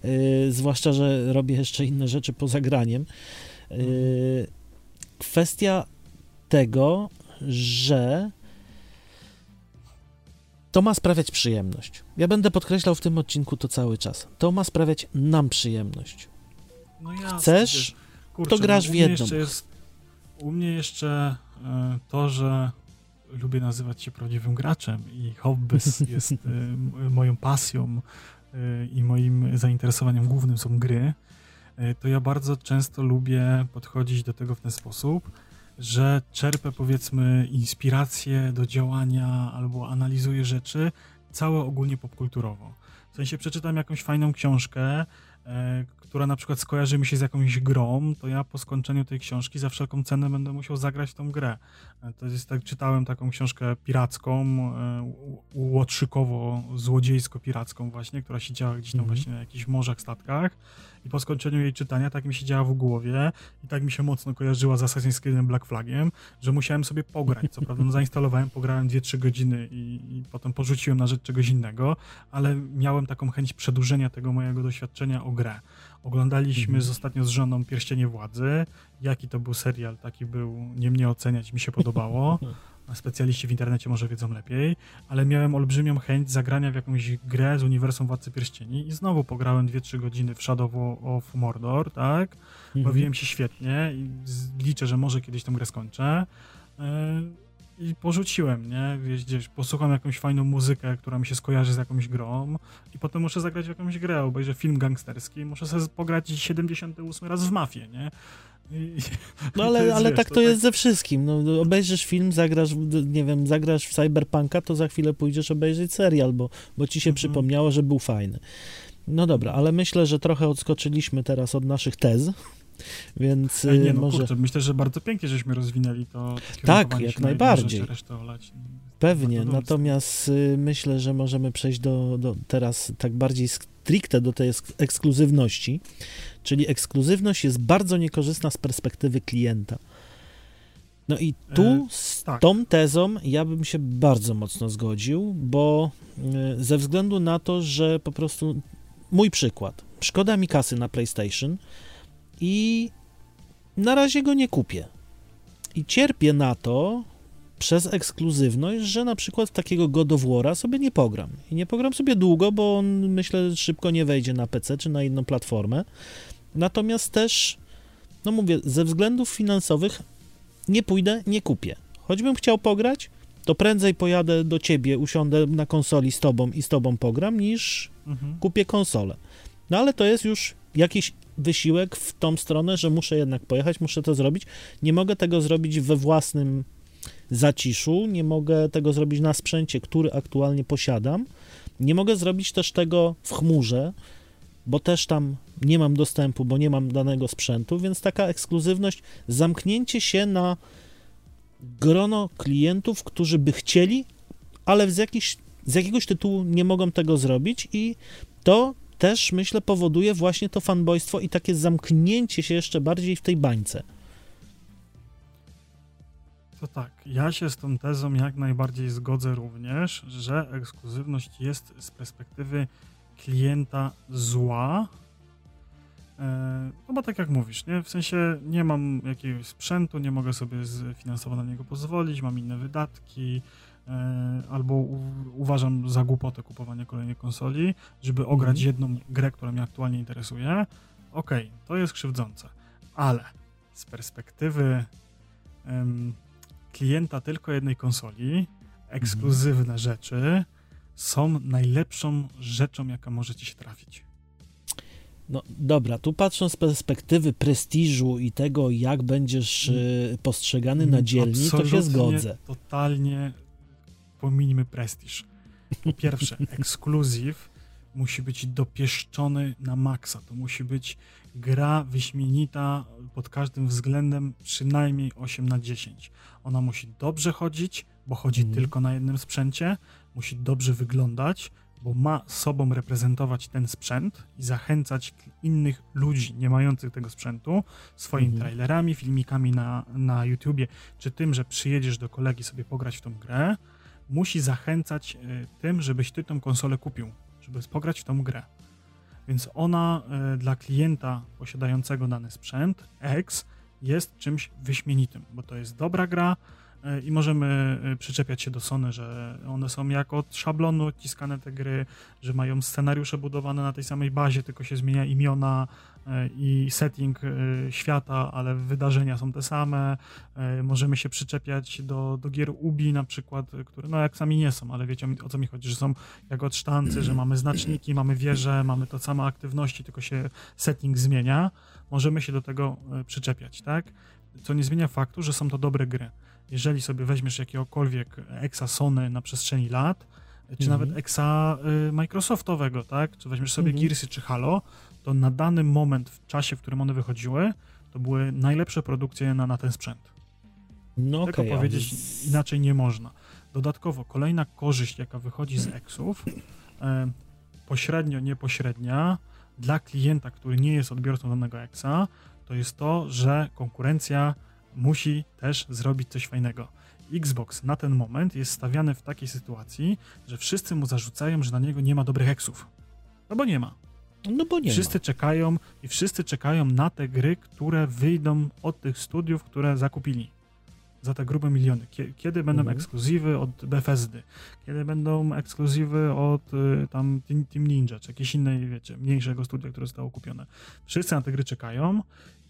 Yy, zwłaszcza, że robię jeszcze inne rzeczy poza graniem. Y, kwestia tego, że to ma sprawiać przyjemność. Ja będę podkreślał w tym odcinku to cały czas. To ma sprawiać nam przyjemność. No jasne, Chcesz, kurczę, to grasz w jedną. Jest, u mnie jeszcze y, to, że lubię nazywać się prawdziwym graczem i hobbyz jest moją pasją i moim zainteresowaniem głównym są gry, to ja bardzo często lubię podchodzić do tego w ten sposób, że czerpę powiedzmy inspirację do działania albo analizuję rzeczy całe ogólnie popkulturowo. W sensie przeczytam jakąś fajną książkę, e, która na przykład skojarzy mi się z jakąś grą, to ja po skończeniu tej książki za wszelką cenę będę musiał zagrać w tą grę. E, to jest tak, czytałem taką książkę piracką, e, łotrzykowo-złodziejsko-piracką właśnie, która się działa gdzieś tam mm -hmm. właśnie na jakichś morzach, statkach i po skończeniu jej czytania tak mi się działa w głowie i tak mi się mocno kojarzyła z Assassin's Creed Black Flagiem, że musiałem sobie pograć. Co prawda no, zainstalowałem, pograłem 2-3 godziny i, i potem porzuciłem na rzecz czegoś innego, ale miałem taką chęć przedłużenia tego mojego doświadczenia o grę. Oglądaliśmy mhm. z ostatnio z żoną Pierścienie Władzy. Jaki to był serial, taki był, nie mnie oceniać, mi się podobało. Specjaliści w internecie może wiedzą lepiej, ale miałem olbrzymią chęć zagrania w jakąś grę z uniwersum Władcy Pierścieni i znowu pograłem 2-3 godziny w Shadow of Mordor, tak? Mhm. Bawiłem się świetnie i liczę, że może kiedyś tę grę skończę. E, i porzuciłem, nie? Gdzieś posłucham jakąś fajną muzykę, która mi się skojarzy z jakąś grą i potem muszę zagrać w jakąś grę, obejrzę film gangsterski, muszę sobie pograć 78 raz w mafię, nie? I, no ale, jest, ale wiesz, tak to, to jest tak... ze wszystkim. No, obejrzysz film, zagrasz, nie wiem, zagrasz w Cyberpunka, to za chwilę pójdziesz obejrzeć serial, bo, bo ci się mhm. przypomniało, że był fajny. No dobra, ale myślę, że trochę odskoczyliśmy teraz od naszych tez. Więc Ej, nie, no, może... Kurczę, myślę, że bardzo pięknie żeśmy rozwinęli to. Tak, jak najbardziej. Pewnie, natomiast y, myślę, że możemy przejść do, do teraz tak bardziej stricte do tej ekskluzywności, czyli ekskluzywność jest bardzo niekorzystna z perspektywy klienta. No i tu e, z tak. tą tezą ja bym się bardzo mocno zgodził, bo y, ze względu na to, że po prostu mój przykład. Szkoda mi kasy na PlayStation, i na razie go nie kupię. I cierpię na to przez ekskluzywność, że na przykład takiego God of War'a sobie nie pogram. I nie pogram sobie długo, bo on myślę szybko nie wejdzie na PC czy na inną platformę. Natomiast też, no mówię, ze względów finansowych nie pójdę, nie kupię. Choćbym chciał pograć, to prędzej pojadę do ciebie, usiądę na konsoli z tobą i z tobą pogram, niż mhm. kupię konsolę. No ale to jest już jakiś wysiłek w tą stronę, że muszę jednak pojechać, muszę to zrobić. Nie mogę tego zrobić we własnym zaciszu, nie mogę tego zrobić na sprzęcie, który aktualnie posiadam. Nie mogę zrobić też tego w chmurze, bo też tam nie mam dostępu, bo nie mam danego sprzętu, więc taka ekskluzywność, zamknięcie się na grono klientów, którzy by chcieli, ale z, z jakiegoś tytułu nie mogą tego zrobić i to też, myślę, powoduje właśnie to fanboystwo i takie zamknięcie się jeszcze bardziej w tej bańce. To tak, ja się z tą tezą jak najbardziej zgodzę również, że ekskluzywność jest z perspektywy klienta zła. E, no bo tak jak mówisz, nie? w sensie nie mam jakiegoś sprzętu, nie mogę sobie finansowo na niego pozwolić, mam inne wydatki, albo uważam za głupotę kupowanie kolejnej konsoli, żeby ograć mhm. jedną grę, która mnie aktualnie interesuje, okej, okay, to jest krzywdzące, ale z perspektywy um, klienta tylko jednej konsoli, ekskluzywne mhm. rzeczy są najlepszą rzeczą, jaka może ci się trafić. No dobra, tu patrząc z perspektywy prestiżu i tego, jak będziesz y, postrzegany na dzielni, to się zgodzę. Totalnie pominijmy prestiż. Po pierwsze, ekskluzyw musi być dopieszczony na maksa. To musi być gra wyśmienita pod każdym względem przynajmniej 8 na 10. Ona musi dobrze chodzić, bo chodzi mm. tylko na jednym sprzęcie, musi dobrze wyglądać, bo ma sobą reprezentować ten sprzęt i zachęcać innych ludzi nie mających tego sprzętu swoimi mm. trailerami, filmikami na, na YouTubie, czy tym, że przyjedziesz do kolegi sobie pograć w tą grę musi zachęcać e, tym, żebyś ty tą konsolę kupił, żeby pograć w tą grę. Więc ona e, dla klienta posiadającego dany sprzęt, X, jest czymś wyśmienitym, bo to jest dobra gra, i możemy e, przyczepiać się do Sony, że one są jak od szablonu odciskane te gry, że mają scenariusze budowane na tej samej bazie, tylko się zmienia imiona e, i setting świata, ale wydarzenia są te same. Możemy się przyczepiać do, do gier Ubi na przykład, które no jak sami nie są, ale wiecie o co mi chodzi, że są jak od sztancy, że mamy znaczniki, mamy wieże, mamy to same aktywności, tylko się setting zmienia. Możemy się do tego przyczepiać, tak? co nie zmienia faktu, że są to dobre gry. Jeżeli sobie weźmiesz jakiegokolwiek exa Sony na przestrzeni lat, czy mhm. nawet exa y, Microsoftowego, tak? Czy weźmiesz sobie mhm. Gearsy czy Halo, to na dany moment w czasie, w którym one wychodziły, to były najlepsze produkcje na, na ten sprzęt. No Tego okay, powiedzieć inaczej nie można. Dodatkowo, kolejna korzyść, jaka wychodzi z exów, e, pośrednio, niepośrednia, dla klienta, który nie jest odbiorcą danego exa, to jest to, że konkurencja musi też zrobić coś fajnego. Xbox na ten moment jest stawiany w takiej sytuacji, że wszyscy mu zarzucają, że na niego nie ma dobrych eksów. No bo nie ma. No bo nie wszyscy ma. czekają i wszyscy czekają na te gry, które wyjdą od tych studiów, które zakupili za te grube miliony. Kiedy będą mhm. ekskluzywy od Bethesdy? Kiedy będą ekskluzywy od y, tam Team Ninja, czy jakiejś innej, wiecie, mniejszego studia, które zostało kupione? Wszyscy na te gry czekają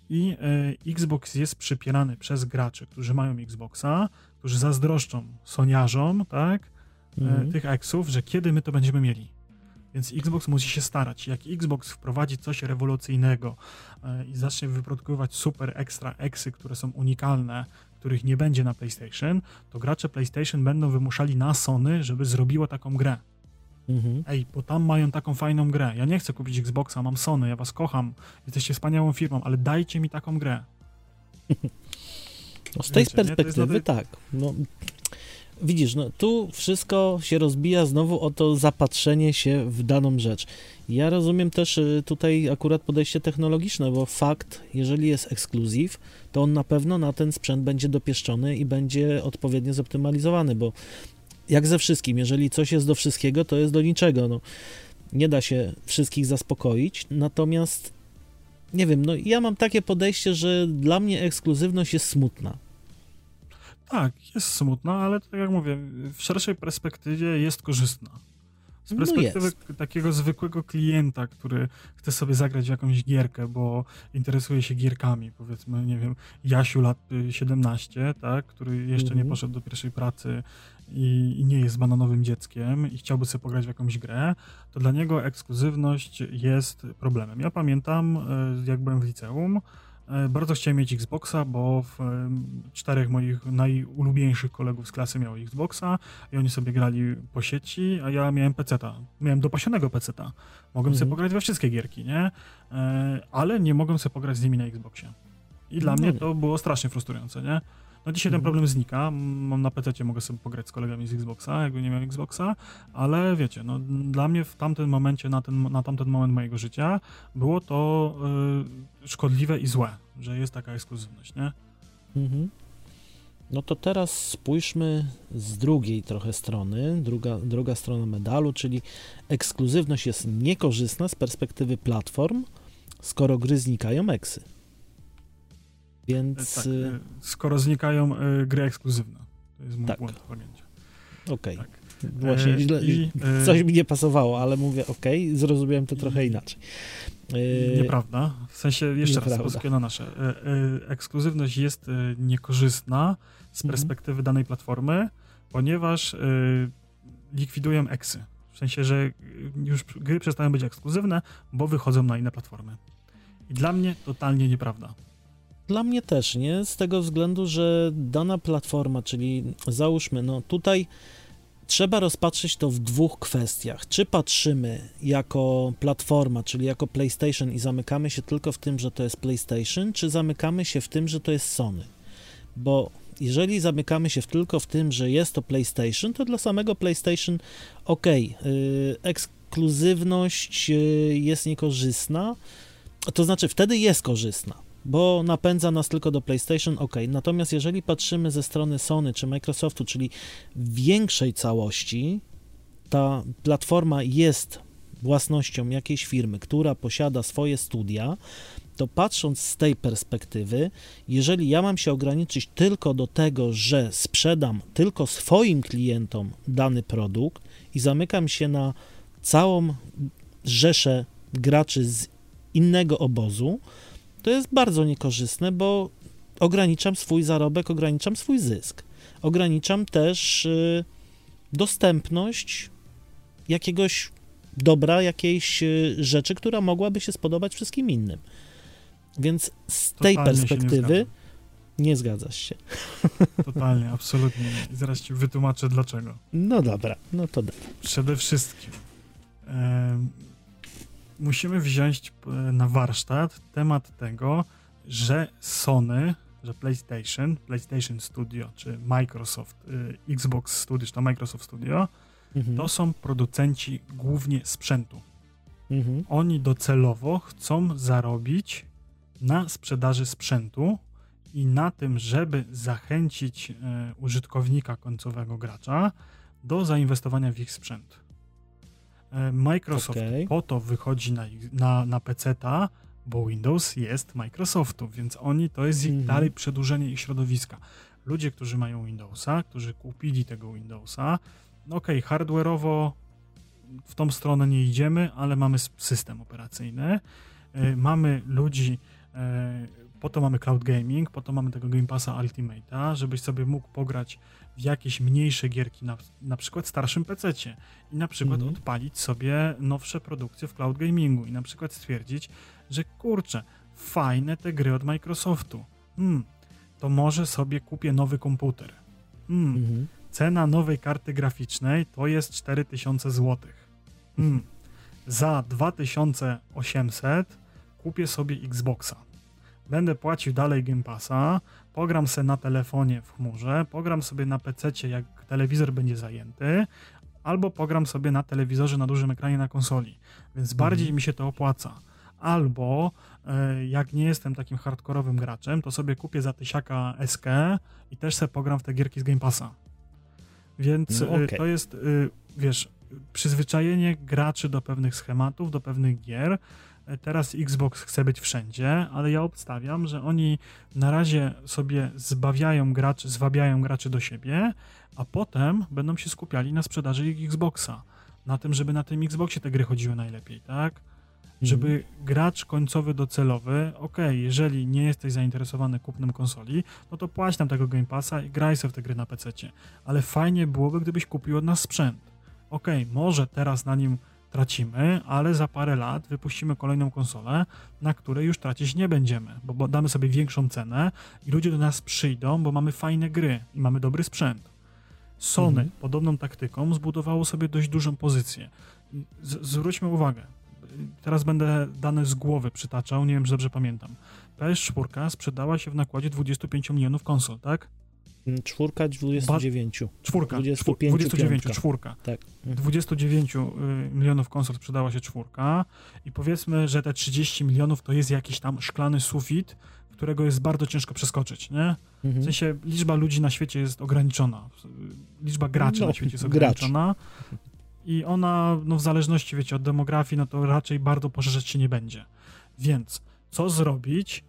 i e, Xbox jest przypierany przez graczy, którzy mają Xboxa, którzy zazdroszczą soniarzom, tak, mm. tych eksów, że kiedy my to będziemy mieli. Więc Xbox musi się starać. Jak Xbox wprowadzi coś rewolucyjnego e, i zacznie wyprodukować super ekstra eksy, które są unikalne, których nie będzie na PlayStation, to gracze PlayStation będą wymuszali na Sony, żeby zrobiło taką grę. Mhm. Ej, bo tam mają taką fajną grę. Ja nie chcę kupić Xboxa, mam Sony, ja was kocham, jesteście wspaniałą firmą, ale dajcie mi taką grę. No, z tej Wiecie, perspektywy tak. No, widzisz, no, tu wszystko się rozbija znowu o to zapatrzenie się w daną rzecz. Ja rozumiem też y, tutaj akurat podejście technologiczne, bo fakt, jeżeli jest ekskluzyw, to on na pewno na ten sprzęt będzie dopieszczony i będzie odpowiednio zoptymalizowany, bo jak ze wszystkim, jeżeli coś jest do wszystkiego, to jest do niczego. No, nie da się wszystkich zaspokoić, natomiast nie wiem, no ja mam takie podejście, że dla mnie ekskluzywność jest smutna. Tak, jest smutna, ale tak jak mówię, w szerszej perspektywie jest korzystna. Z no perspektywy no takiego zwykłego klienta, który chce sobie zagrać w jakąś gierkę, bo interesuje się gierkami, powiedzmy, nie wiem, Jasiu lat 17, tak, który jeszcze nie mhm. poszedł do pierwszej pracy i, i, nie jest bananowym dzieckiem i chciałby sobie pograć w jakąś grę, to dla niego ekskluzywność jest problemem. Ja pamiętam, e, jak byłem w liceum, e, bardzo chciałem mieć Xboxa, bo w, e, czterech moich najulubieńszych kolegów z klasy miało Xboxa i oni sobie grali po sieci, a ja miałem PC-ta. Miałem dopasionego PC-ta. Mogłem mhm. sobie pograć we wszystkie gierki, nie? Ale nie mogłem sobie pograć z nimi na Xboxie. I dla no mnie to było strasznie frustrujące, nie? No dzisiaj ten mhm. problem znika. Mam na PC, mogę sobie pograć z kolegami z Xboxa, jakby nie miałem Xboxa, ale wiecie, no dla mnie w tamtym momencie, na, ten, na tamten moment mojego życia było to y, szkodliwe i złe, że jest taka ekskluzywność, nie? Mhm. No to teraz spójrzmy z drugiej trochę strony, druga, druga strona medalu, czyli ekskluzywność jest niekorzystna z perspektywy platform, skoro gry znikają eksy. Więc... Tak, y, y, skoro znikają y, gry ekskluzywne. To jest mój tak. błąd pamięci. Okej. Okay. Tak. Właśnie, e, źle, I, coś mi nie pasowało, ale mówię, okej, okay, zrozumiałem to trochę inaczej. Nieprawda. W sensie, jeszcze Nieprawda. raz, na nasze. Ekskluzywność jest niekorzystna z mhm. perspektywy mhm. danej platformy, ponieważ likwidują eksy. W sensie, że już gry przestają być ekskluzywne, bo wychodzą na inne platformy. I dla mnie totalnie nieprawda. Dla mnie też, nie? Z tego względu, że dana platforma, czyli załóżmy, no tutaj trzeba rozpatrzyć to w dwóch kwestiach. Czy patrzymy jako platforma, czyli jako PlayStation i zamykamy się tylko w tym, że to jest PlayStation, czy zamykamy się w tym, że to jest Sony? Bo jeżeli zamykamy się tylko w tym, że jest to PlayStation, to dla samego PlayStation ok, yy, ekskluzywność yy, jest niekorzystna, to znaczy wtedy jest korzystna bo napędza nas tylko do PlayStation, ok. Natomiast jeżeli patrzymy ze strony Sony czy Microsoftu, czyli większej całości, ta platforma jest własnością jakiejś firmy, która posiada swoje studia to patrząc z tej perspektywy, jeżeli ja mam się ograniczyć tylko do tego, że sprzedam tylko swoim klientom dany produkt i zamykam się na całą rzeszę graczy z innego obozu, to jest bardzo niekorzystne, bo ograniczam swój zarobek, ograniczam swój zysk. Ograniczam też y, dostępność jakiegoś dobra, jakiejś y, rzeczy, która mogłaby się spodobać wszystkim innym. Więc z tej Totalnie nie perspektywy zgadzam. nie, zgadzasz się. Totalnie, absolutnie nie. I zaraz ci wytłumaczę dlaczego. No dobra, no to da. Przede wszystkim em, musimy wziąć e, na warsztat temat tego, że Sony, że PlayStation, PlayStation Studio czy Microsoft, y, Xbox Studio czy to Microsoft Studio, Mhm. to są producenci głównie sprzętu. Mhm. Oni docelowo chcą zarobić na sprzedaży sprzętu i na tym, żeby zachęcić e, użytkownika końcowego gracza do zainwestowania w ich sprzęt. E, Microsoft Okej. po to wychodzi na, na, na PC-ta, bo Windows jest Microsoftu, więc oni to jest ich Mhm. dalej przedłużenie ich środowiska. Ludzie, którzy mają Windowsa, którzy kupili tego Windowsa, no okej, hardware'owo w tą stronę nie idziemy, ale mamy system operacyjny. E, Mamy ludzi, e, po to mamy cloud gaming, po to mamy tego Game Passa Ultimate'a, żebyś sobie mógł pograć w jakieś mniejsze gierki na, na przykład starszym PC-cie i na przykład Mhm. odpalić sobie nowsze produkcje w cloud gamingu i na przykład stwierdzić, że kurczę, fajne te gry od Microsoftu. Hmm, to może sobie kupię nowy komputer. Hmm, Mhm. Cena nowej karty graficznej to jest 4000 zł. Hmm. Za 2800 kupię sobie Xboxa. Będę płacił dalej Game Passa, pogram sobie na telefonie w chmurze, pogram sobie na PC, jak telewizor będzie zajęty, albo pogram sobie na telewizorze na dużym ekranie na konsoli. Więc bardziej mi się to opłaca. Albo e, jak nie jestem takim hardkorowym graczem, to sobie kupię za tysiaka SK i też sobie pogram w te gierki z Game Passa. Więc No y, okej. to jest, y, wiesz, przyzwyczajenie graczy do pewnych schematów, do pewnych gier. Teraz Xbox chce być wszędzie, ale ja obstawiam, że oni na razie sobie zbawiają graczy, zwabiają graczy do siebie, a potem będą się skupiali na sprzedaży ich Xboxa. Na tym, żeby na tym Xboxie te gry chodziły najlepiej, tak? Żeby gracz końcowy docelowy, okej, jeżeli nie jesteś zainteresowany kupnem konsoli, no to płać tam tego Game Passa i graj sobie w te gry na PC. Ale fajnie byłoby, gdybyś kupił od nas sprzęt. Okej, może teraz na nim tracimy, ale za parę lat wypuścimy kolejną konsolę, na której już tracić nie będziemy, bo, damy sobie większą cenę i ludzie do nas przyjdą, bo mamy fajne gry i mamy dobry sprzęt. Sony Mhm. podobną taktyką zbudowało sobie dość dużą pozycję. Z, zwróćmy uwagę, teraz będę dane z głowy przytaczał, nie wiem, czy dobrze pamiętam. PS4 sprzedała się w nakładzie 25 milionów konsol, tak? Mm, Czwórka 29. Czwórka, 25 29, piątka. czwórka. Tak. Mhm. 29 y, milionów konsol sprzedała się czwórka i powiedzmy, że te 30 milionów to jest jakiś tam szklany sufit, którego jest bardzo ciężko przeskoczyć, nie? W Mhm. sensie liczba ludzi na świecie jest ograniczona. Liczba graczy No, na świecie jest gracz. ograniczona. I ona, no w zależności, wiecie, od demografii, no to raczej bardzo poszerzać się nie będzie. Więc co zrobić?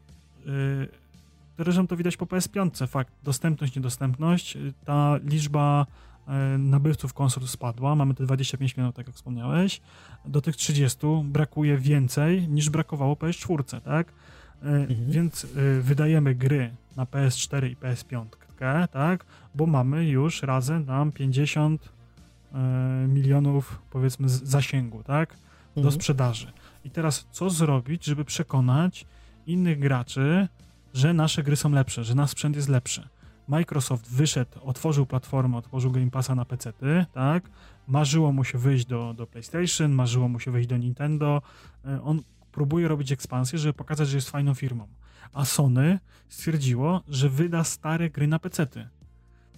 Zresztą to widać po PS5, fakt. Dostępność, niedostępność. Yy, Ta liczba yy, nabywców konsol spadła. Mamy te 25 milionów, tak jak wspomniałeś. Do tych 30 brakuje więcej niż brakowało PS4, tak? Yy, Więc yy, wydajemy gry na PS4 i PS5, tak? Bo mamy już razem tam 50 e, milionów powiedzmy zasięgu, tak? Do Mhm. sprzedaży. I teraz co zrobić, żeby przekonać innych graczy, że nasze gry są lepsze, że nasz sprzęt jest lepszy? Microsoft wyszedł, otworzył platformę, otworzył Game Passa na PC, tak? Marzyło mu się wyjść do, do PlayStation, marzyło mu się wyjść do Nintendo. E, On próbuje robić ekspansję, żeby pokazać, że jest fajną firmą. A Sony stwierdziło, że wyda stare gry na PC-ty.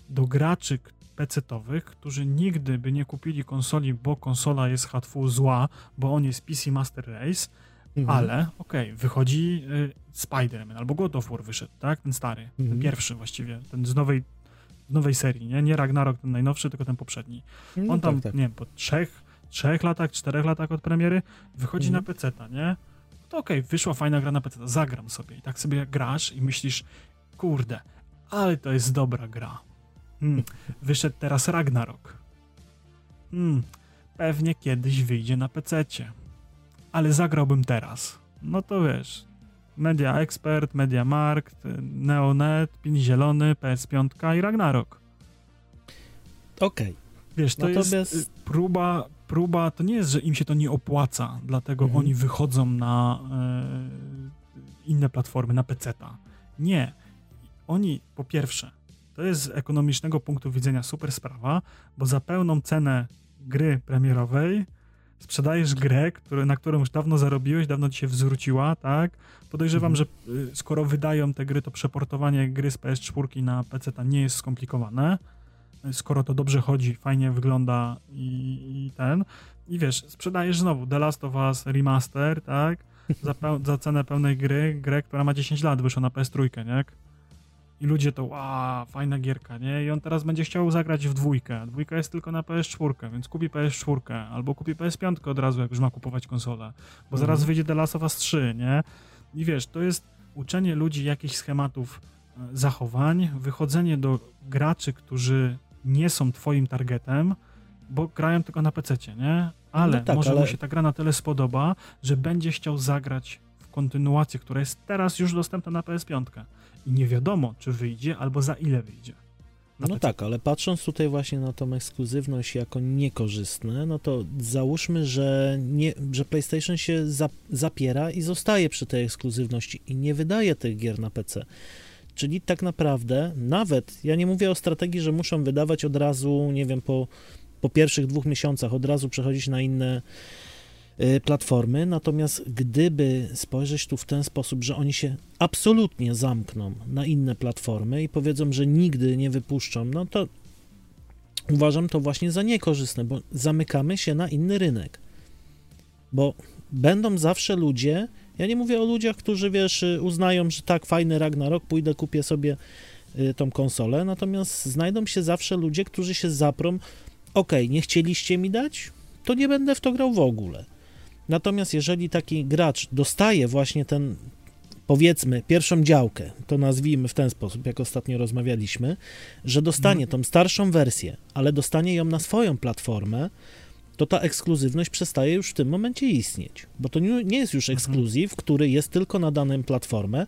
Do graczy PC-towych, którzy nigdy by nie kupili konsoli, bo konsola jest hatfu zła, bo on jest PC Master Race, Mhm. ale okej, wychodzi y, Spider-Man albo God of War wyszedł, tak? Ten stary, ten Mhm. pierwszy właściwie, ten z nowej, z nowej serii, nie? Nie Ragnarok ten najnowszy, tylko ten poprzedni. No On tam, tak, tak. nie wiem, po trzech, trzech latach, czterech latach od premiery wychodzi Mhm. na PC-ta, nie? to okej, okay, wyszła fajna gra na PC, zagram sobie. I tak sobie grasz i myślisz, kurde, ale to jest dobra gra. Hmm, wyszedł teraz Ragnarok. Hmm, pewnie kiedyś wyjdzie na PC-cie. Ale zagrałbym teraz. No to wiesz, Media Expert, Media Markt, Neonet, Pin Zielony, PS5 i Ragnarok. Okej. Okay. Wiesz, to Natomiast... jest y, próba, próba, to nie jest, że im się to nie opłaca, dlatego mhm. oni wychodzą na e, inne platformy, na PC-ta. Nie. Oni, po pierwsze, to jest z ekonomicznego punktu widzenia super sprawa, bo za pełną cenę gry premierowej sprzedajesz grę, który, na którą już dawno zarobiłeś, dawno ci się zwróciła, tak? Podejrzewam, mhm. że y, skoro wydają te gry, to przeportowanie gry z PS4 na PC nie jest skomplikowane. Skoro to dobrze chodzi, fajnie wygląda i, i ten. I wiesz, sprzedajesz znowu The Last of Us Remaster, tak? Za, za cenę pełnej gry, grę, która ma 10 lat, wyszła na PS3, nie? I ludzie to, wow, fajna gierka, nie? I on teraz będzie chciał zagrać w dwójkę. Dwójka jest tylko na PS4, więc kupi PS4 albo kupi PS5 od razu, jak już ma kupować konsolę. Bo zaraz mhm. wyjdzie The Last of Us 3, nie? I wiesz, to jest uczenie ludzi jakichś schematów e, zachowań, wychodzenie do graczy, którzy nie są twoim targetem, bo grają tylko na PC, nie? Ale no tak, może ale... mu się ta gra na tyle spodoba, że będzie chciał zagrać w kontynuację, która jest teraz już dostępna na PS5 i nie wiadomo, czy wyjdzie, albo za ile wyjdzie. No PC. tak, ale patrząc tutaj właśnie na tą ekskluzywność jako niekorzystne, no to załóżmy, że, nie, że PlayStation się zapiera i zostaje przy tej ekskluzywności i nie wydaje tych gier na PC. Czyli tak naprawdę, nawet, ja nie mówię o strategii, że muszą wydawać od razu, nie wiem, po, po pierwszych dwóch miesiącach, od razu przechodzić na inne platformy, natomiast gdyby spojrzeć tu w ten sposób, że oni się absolutnie zamkną na inne platformy i powiedzą, że nigdy nie wypuszczą, no to uważam to właśnie za niekorzystne, bo zamykamy się na inny rynek. Bo będą zawsze ludzie, ja nie mówię o ludziach, którzy wiesz, uznają, że tak, fajny Ragnarok, pójdę, kupię sobie y, tą konsolę, natomiast znajdą się zawsze ludzie, którzy się zaprą, ok, nie chcieliście mi dać, to nie będę w to grał w ogóle. Natomiast jeżeli taki gracz dostaje właśnie ten, powiedzmy, pierwszą działkę, to nazwijmy w ten sposób, jak ostatnio rozmawialiśmy, że dostanie tą starszą wersję, ale dostanie ją na swoją platformę, to ta ekskluzywność przestaje już w tym momencie istnieć, bo to nie jest już mhm. ekskluzyw, który jest tylko na daną platformę.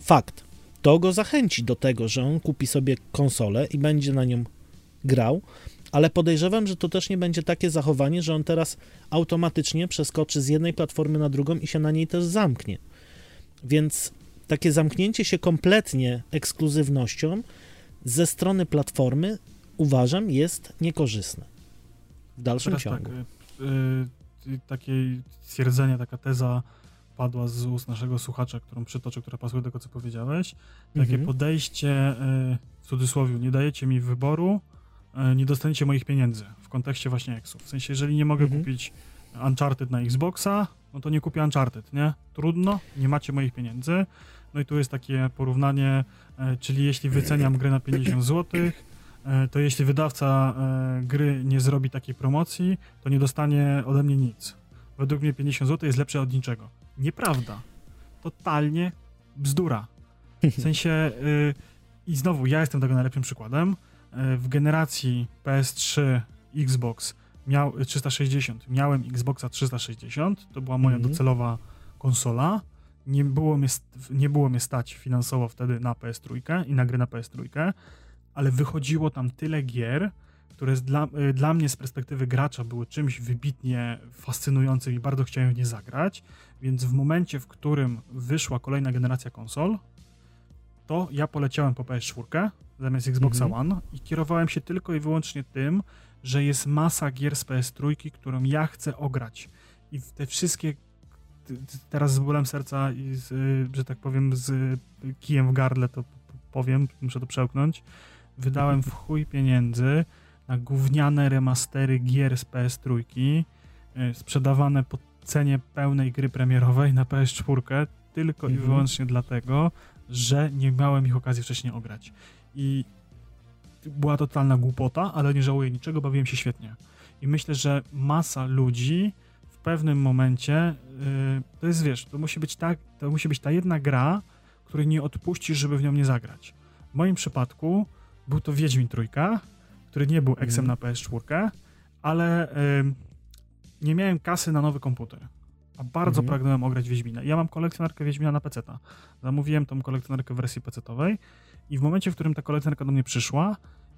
Fakt, to go zachęci do tego, że on kupi sobie konsolę i będzie na nią grał, ale podejrzewam, że to też nie będzie takie zachowanie, że on teraz automatycznie przeskoczy z jednej platformy na drugą i się na niej też zamknie. Więc takie zamknięcie się kompletnie ekskluzywnością ze strony platformy uważam jest niekorzystne w dalszym Teraz ciągu. Tak, yy, takie stwierdzenie, taka teza padła z ust naszego słuchacza, którą przytoczę, która pasuje do tego, co powiedziałeś. Takie mhm. podejście, yy, w cudzysłowie, nie dajecie mi wyboru, nie dostaniecie moich pieniędzy w kontekście właśnie Exów. W sensie, jeżeli nie mogę mhm. kupić Uncharted na Xboxa, no to nie kupię Uncharted, nie? Trudno, nie macie moich pieniędzy. No i tu jest takie porównanie, e, czyli jeśli wyceniam grę na 50 zł, e, to jeśli wydawca gry nie zrobi takiej promocji, to nie dostanie ode mnie nic. Według mnie 50 zł jest lepsze od niczego. Nieprawda. Totalnie bzdura. W sensie, i znowu, ja jestem tego najlepszym przykładem w generacji PS3, Xbox miał 360, miałem Xboxa 360, to była moja mm -hmm. docelowa konsola. Nie było, mnie, nie było mnie stać finansowo wtedy na PS3 i na gry na PS3, ale wychodziło tam tyle gier, które dla, y, dla mnie z perspektywy gracza były czymś wybitnie fascynującym i bardzo chciałem w nie zagrać, więc w momencie, w którym wyszła kolejna generacja konsol, to ja poleciałem po PS4, zamiast Xboxa mhm. One i kierowałem się tylko i wyłącznie tym, że jest masa gier z PS3, którą ja chcę ograć. I te wszystkie teraz z bólem serca i z, że tak powiem z kijem w gardle to powiem, muszę to przełknąć, wydałem w chuj pieniędzy na gówniane remastery gier z PS3 y, sprzedawane po cenie pełnej gry premierowej na PS4 tylko mhm. i wyłącznie dlatego, że nie miałem ich okazji wcześniej ograć. I była totalna głupota, ale nie żałuję niczego, bawiłem się świetnie. I myślę, że masa ludzi w pewnym momencie, yy, to jest, wiesz, to musi być tak, to musi być ta jedna gra, której nie odpuścisz, żeby w nią nie zagrać. W moim przypadku był to Wiedźmin Trójka, który nie był eksem na PS4, ale yy, nie miałem kasy na nowy komputer. A bardzo mhm. pragnąłem ograć Wiedźmina. Ja mam kolekcjonerkę Wiedźmina na PC. -ta. Zamówiłem tą kolekcjonerkę w wersji PC-owej i w momencie, w którym ta kolekcjonerka do mnie przyszła,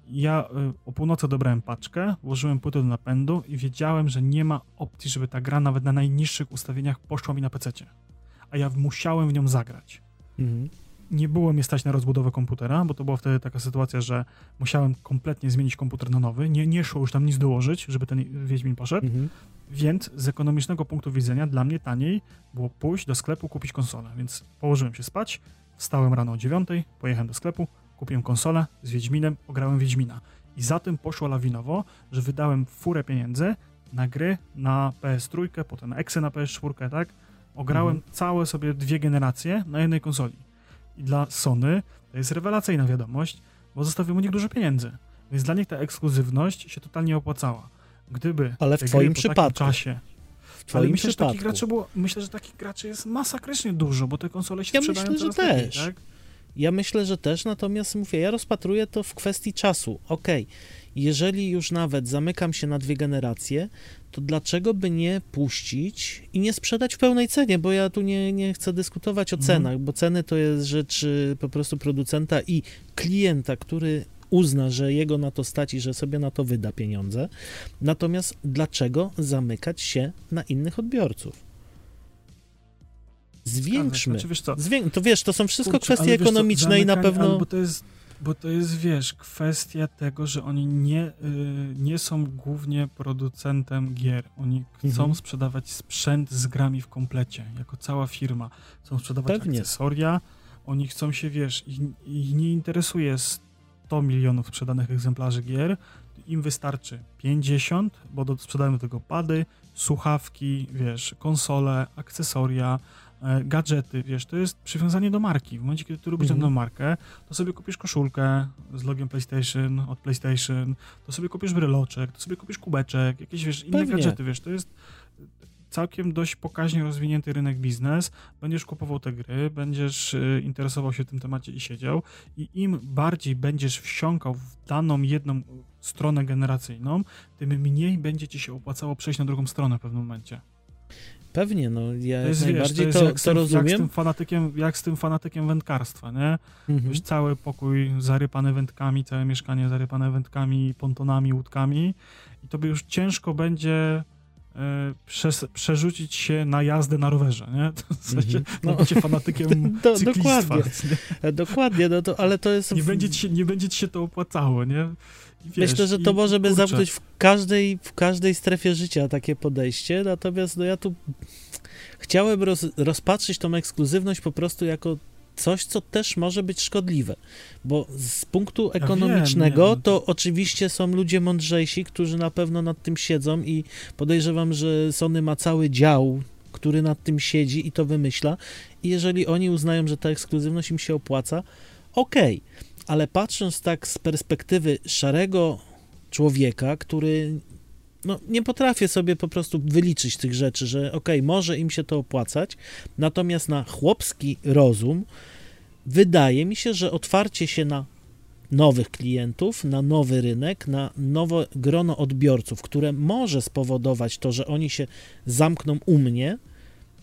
ja y, o północy dobrałem paczkę, włożyłem płytę do napędu i wiedziałem, że nie ma opcji, żeby ta gra nawet na najniższych ustawieniach poszła mi na PC. A ja musiałem w nią zagrać. Mhm. Nie było mnie stać na rozbudowę komputera, bo to była wtedy taka sytuacja, że musiałem kompletnie zmienić komputer na nowy. Nie, nie szło już tam nic dołożyć, żeby ten Wiedźmin poszedł. Mhm. Więc z ekonomicznego punktu widzenia dla mnie taniej było pójść do sklepu, kupić konsolę. Więc położyłem się spać, wstałem rano o 9, pojechałem do sklepu, kupiłem konsolę z Wiedźminem, ograłem Wiedźmina. I za tym poszło lawinowo, że wydałem furę pieniędzy na gry na PS3, potem na Exe na PS4, tak? Ograłem mhm. całe sobie dwie generacje na jednej konsoli. I dla Sony to jest rewelacyjna wiadomość, bo zostawił mu nich dużo pieniędzy. Więc dla nich ta ekskluzywność się totalnie opłacała. Gdyby Ale w twoim przypadku. czasie Ale myślę, przypadku. Że takich graczy było, myślę, że takich graczy jest masakrycznie dużo, bo te konsole się ja sprzedają myślę, że też. Lepiej, tak? Ja myślę, że też, natomiast mówię, ja rozpatruję to w kwestii czasu. Okej, okay. jeżeli już nawet zamykam się na dwie generacje, to dlaczego by nie puścić i nie sprzedać w pełnej cenie, bo ja tu nie, nie chcę dyskutować o mhm. cenach, bo ceny to jest rzecz y, po prostu producenta i klienta, który uzna, że jego na to stać i że sobie na to wyda pieniądze. Natomiast dlaczego zamykać się na innych odbiorców? Zwiększmy. Znaczy, wiesz Zwię... To wiesz, to są wszystko Kurczę, kwestie ekonomiczne co, i na pewno. Bo to jest bo to jest, wiesz, kwestia tego, że oni nie, y, nie są głównie producentem gier. Oni chcą mhm. sprzedawać sprzęt z grami w komplecie, jako cała firma. Chcą sprzedawać Pewnie. akcesoria, oni chcą się, wiesz, ich, ich nie interesuje 100 milionów sprzedanych egzemplarzy gier, im wystarczy 50, bo do, sprzedają do tego pady, słuchawki, wiesz, konsole, akcesoria, e, gadżety, wiesz, to jest przywiązanie do marki. W momencie, kiedy ty lubisz mhm. markę, to sobie kupisz koszulkę z logiem PlayStation, od PlayStation, to sobie kupisz bryloczek, to sobie kupisz kubeczek, jakieś, wiesz, inne Pewnie. gadżety, wiesz, to jest całkiem dość pokaźnie rozwinięty rynek biznes, będziesz kupował te gry, będziesz y, interesował się tym temacie i siedział i im bardziej będziesz wsiąkał w daną jedną stronę generacyjną, tym mniej będzie ci się opłacało przejść na drugą stronę w pewnym momencie. Pewnie, no ja to jest, najbardziej wiesz, to, to, to tym, rozumiem. Jak z, tym fanatykiem, jak z tym fanatykiem wędkarstwa, nie? Mhm. Wiesz, cały pokój zarypany wędkami, całe mieszkanie zarypane wędkami, pontonami, łódkami i to by już ciężko będzie E, przerzucić się na jazdę na rowerze, nie? To w sensie, mm -hmm. no, bycie fanatykiem do, Dokładnie, nie? dokładnie no to, ale to jest... Nie będzie, ci się, nie będzie ci się to opłacało, nie? Wiesz, Myślę, że to może by zamknąć w każdej, w każdej strefie życia takie podejście, natomiast no ja tu chciałem roz, rozpatrzyć tą ekskluzywność po prostu jako coś, co też może być szkodliwe, bo z punktu ekonomicznego ja wiem, to oczywiście są ludzie mądrzejsi, którzy na pewno nad tym siedzą i podejrzewam, że Sony ma cały dział, który nad tym siedzi i to wymyśla. I jeżeli oni uznają, że ta ekskluzywność im się opłaca, okej, okay. ale patrząc tak z perspektywy szarego człowieka, który no, nie potrafię sobie po prostu wyliczyć tych rzeczy, że okej, okay, może im się to opłacać, natomiast na chłopski rozum wydaje mi się, że otwarcie się na nowych klientów, na nowy rynek, na nowe grono odbiorców, które może spowodować to, że oni się zamkną u mnie,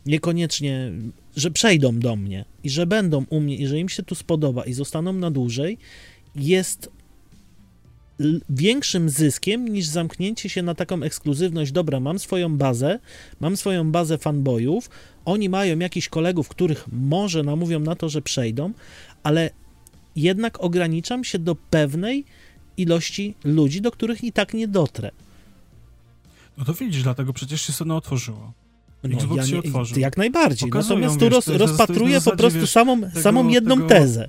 niekoniecznie, że przejdą do mnie i że będą u mnie i że im się tu spodoba i zostaną na dłużej, jest większym zyskiem niż zamknięcie się na taką ekskluzywność. Dobra, mam swoją bazę, mam swoją bazę fanboyów, oni mają jakichś kolegów, których może namówią na to, że przejdą, ale jednak ograniczam się do pewnej ilości ludzi, do których i tak nie dotrę. No to widzisz, dlatego przecież się Sony otworzyło. No, Xbox ja się otworzył. Jak najbardziej. Pokazują, Natomiast tu roz, rozpatruję po prostu samą, samą jedną tego, tezę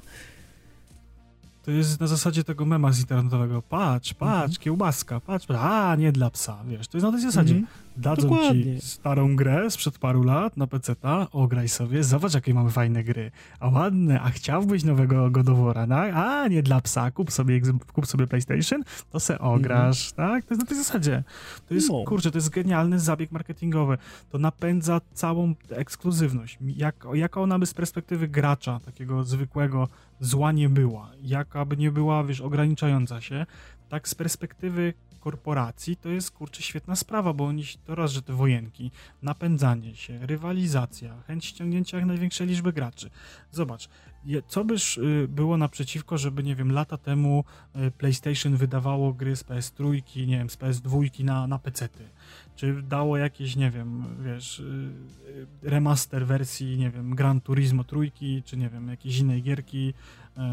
to jest na zasadzie tego mema z internetowego. Patrz, patrz, mhm. kiełbaska, patrz, a nie dla psa, wiesz. To jest na tej zasadzie. Mhm. Dadzą Dokładnie. ci starą grę sprzed paru lat na PC-ta, ograj sobie, zobacz jakie mamy fajne gry. A ładne, a chciałbyś nowego Godowora, tak? A nie dla psa, kup sobie, kup sobie PlayStation, to se ograsz, mhm. tak? To jest na tej zasadzie. To jest, no. kurczę, to jest genialny zabieg marketingowy. To napędza całą ekskluzywność. Jak, jaka ona by z perspektywy gracza, takiego zwykłego, zła nie była, jaka by nie była, wiesz, ograniczająca się, tak z perspektywy korporacji to jest, kurczę, świetna sprawa, bo oni to raz, że te wojenki, napędzanie się, rywalizacja, chęć ściągnięcia jak największej liczby graczy. Zobacz, co byś y, było naprzeciwko, żeby, nie wiem, lata temu y, PlayStation wydawało gry z PS3, nie wiem, z PS2 na, na PC-ty? Czy dało jakieś, nie wiem, wiesz, y, remaster wersji, nie wiem, Gran Turismo trójki, czy nie wiem, jakiejś innej gierki,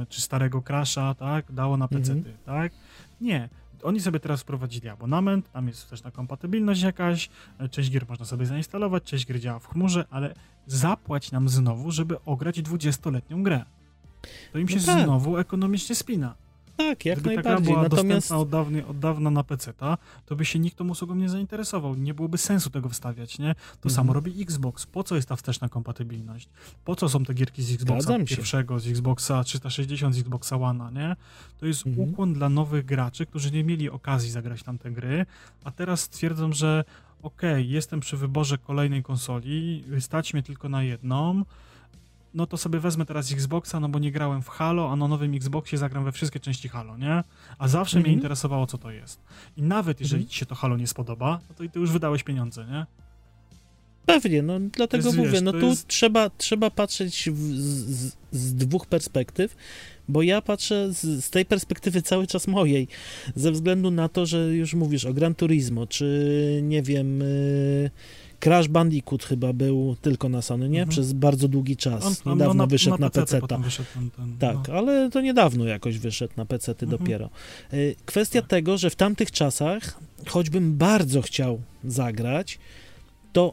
czy starego Crasha, tak? Dało na PC-ty, mhm. tak? Nie oni sobie teraz wprowadzili abonament, tam jest też na kompatybilność jakaś, część gier można sobie zainstalować, część gier działa w chmurze, ale zapłać nam znowu, żeby ograć 20-letnią grę. To im się no tak. znowu ekonomicznie spina. Tak, jak Gdyby najbardziej. była Natomiast... od dawna, od dawna na PC, to by się nikt tą usługą nie zainteresował. Nie byłoby sensu tego wstawiać, nie? To mhm. samo robi Xbox. Po co jest ta wsteczna kompatybilność? Po co są te gierki z Xboxa pierwszego, z Xboxa 360, z Xboxa One, nie? To jest mhm. ukłon dla nowych graczy, którzy nie mieli okazji zagrać tam te gry, a teraz stwierdzą, że okej, okay, jestem przy wyborze kolejnej konsoli, stać mnie tylko na jedną, no to sobie wezmę teraz Xboxa, no bo nie grałem w Halo, a na nowym Xboxie zagram we wszystkie części Halo, nie? A zawsze mnie mhm. interesowało, co to jest. I nawet jeżeli mhm. ci się to Halo nie spodoba, no to i ty już wydałeś pieniądze, nie? Pewnie, no dlatego jest, mówię, wiesz, no tu jest... trzeba, trzeba patrzeć w, z, z, dwóch perspektyw, bo ja patrzę z, z, tej perspektywy cały czas mojej, ze względu na to, że już mówisz o Gran Turismo, czy nie wiem... Yy Crash Bandicoot chyba był tylko na Sony, nie? Mhm. Przez bardzo długi czas. On, niedawno on na, wyszedł na, na PC. tak, no. ale to niedawno jakoś wyszedł na PC mhm. dopiero. Y, kwestia tak. tego, że w tamtych czasach, choćbym bardzo chciał zagrać, to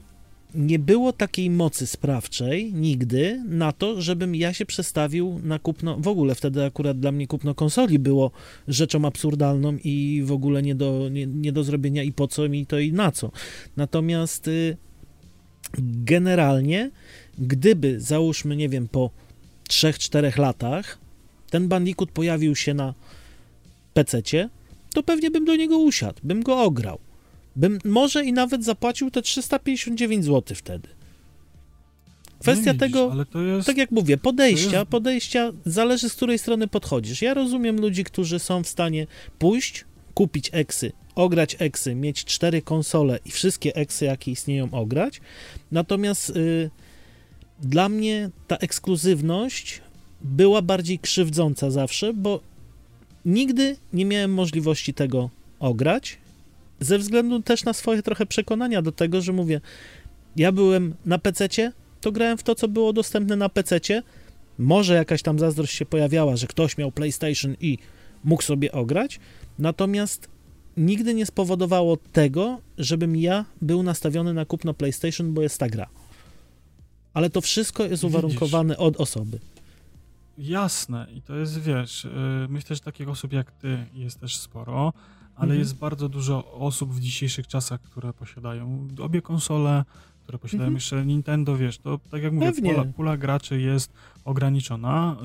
nie było takiej mocy sprawczej nigdy na to, żebym ja się przestawił na kupno. W ogóle wtedy akurat dla mnie kupno konsoli było rzeczą absurdalną i w ogóle nie do, nie, nie do zrobienia i po co mi to i na co. Natomiast y, generalnie, gdyby załóżmy, nie wiem, po 3-4 latach ten Bandicoot pojawił się na PC, to pewnie bym do niego usiadł, bym go ograł bym może i nawet zapłacił te 359 zł wtedy. Kwestia widzisz, tego, jest, tak jak mówię, podejścia, jest... podejścia zależy z której strony podchodzisz. Ja rozumiem ludzi, którzy są w stanie pójść, kupić eksy, ograć eksy, mieć cztery konsole i wszystkie eksy, jakie istnieją, ograć. Natomiast y, dla mnie ta ekskluzywność była bardziej krzywdząca zawsze, bo nigdy nie miałem możliwości tego ograć ze względu też na swoje trochę przekonania do tego, że mówię, ja byłem na PC, to grałem w to, co było dostępne na PC. Może jakaś tam zazdrość się pojawiała, że ktoś miał PlayStation i mógł sobie ograć, natomiast nigdy nie spowodowało tego, żebym ja był nastawiony na kupno PlayStation, bo jest ta gra. Ale to wszystko jest uwarunkowane Widzisz. od osoby. Jasne, i to jest, wiesz, y, myślę, że takich osób jak ty jest też sporo ale mhm. jest bardzo dużo osób w dzisiejszych czasach, które posiadają obie konsole, które posiadają mhm. jeszcze Nintendo, wiesz, to tak jak mówię, pula, pula, graczy jest ograniczona,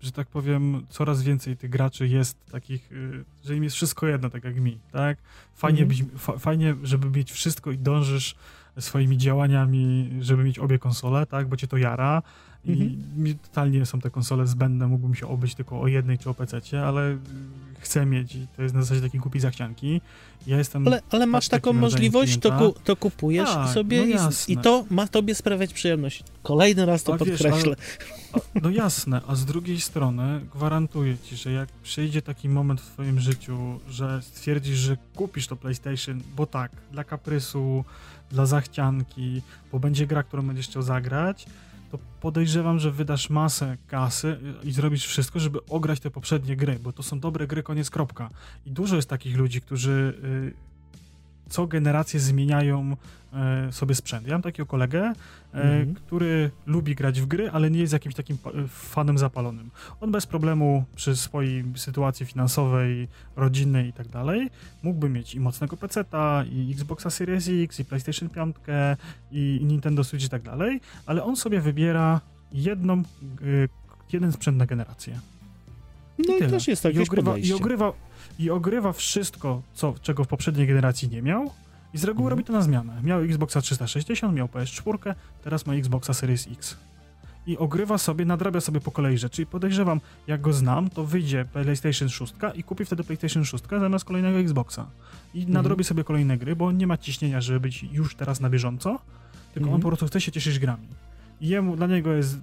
y, że tak powiem, coraz więcej tych graczy jest takich, y, że im jest wszystko jedno, tak jak mi, tak? Fajnie, mhm. być, fa, fajnie żeby mieć wszystko i dążysz swoimi działaniami, żeby mieć obie konsole, tak, bo cię to jara, i mhm. mi totalnie są te konsole zbędne, mógłbym się obyć tylko o jednej czy o PC, ale chcę mieć i to jest na zasadzie takiej kupi zachcianki. Ja jestem. Ale, ale masz taką możliwość, to, ku, to kupujesz tak, sobie no i, i, to ma tobie sprawiać przyjemność. Kolejny raz to a podkreślę. Wiesz, a, no jasne, a z drugiej strony gwarantuję ci, że jak przyjdzie taki moment w twoim życiu, że stwierdzisz, że kupisz to PlayStation, bo tak, dla kaprysu, dla zachcianki, bo będzie gra, którą będziesz chciał zagrać, to podejrzewam, że wydasz masę kasy i zrobisz wszystko, żeby ograć te poprzednie gry, bo to są dobre gry, koniec kropka. I dużo jest takich ludzi, którzy y, co generację zmieniają e, sobie sprzęt. Ja mam takiego kolegę, e, mhm. który lubi grać w gry, ale nie jest jakimś takim fanem zapalonym. On bez problemu przy swojej sytuacji finansowej, rodzinnej i tak dalej, mógłby mieć i mocnego PC-a, i Xboxa Series X, i PlayStation 5, i Nintendo Switch i tak dalej, ale on sobie wybiera jedną, e, jeden sprzęt na generację. No i, i też jest jakieś I ogrywa, i ogrywa, I ogrywa wszystko, co, czego w poprzedniej generacji nie miał i z reguły mhm. robi to na zmianę. Miał Xboxa 360, miał PS4, teraz ma Xboxa Series X. I ogrywa sobie, nadrabia sobie po kolei rzeczy i podejrzewam, jak go znam, to wyjdzie PlayStation 6 i kupi wtedy PlayStation 6 zamiast kolejnego Xboxa. I mhm. nadrobi sobie kolejne gry, bo nie ma ciśnienia, żeby być już teraz na bieżąco, tylko mhm. on po prostu chce się cieszyć grami jemu, dla niego jest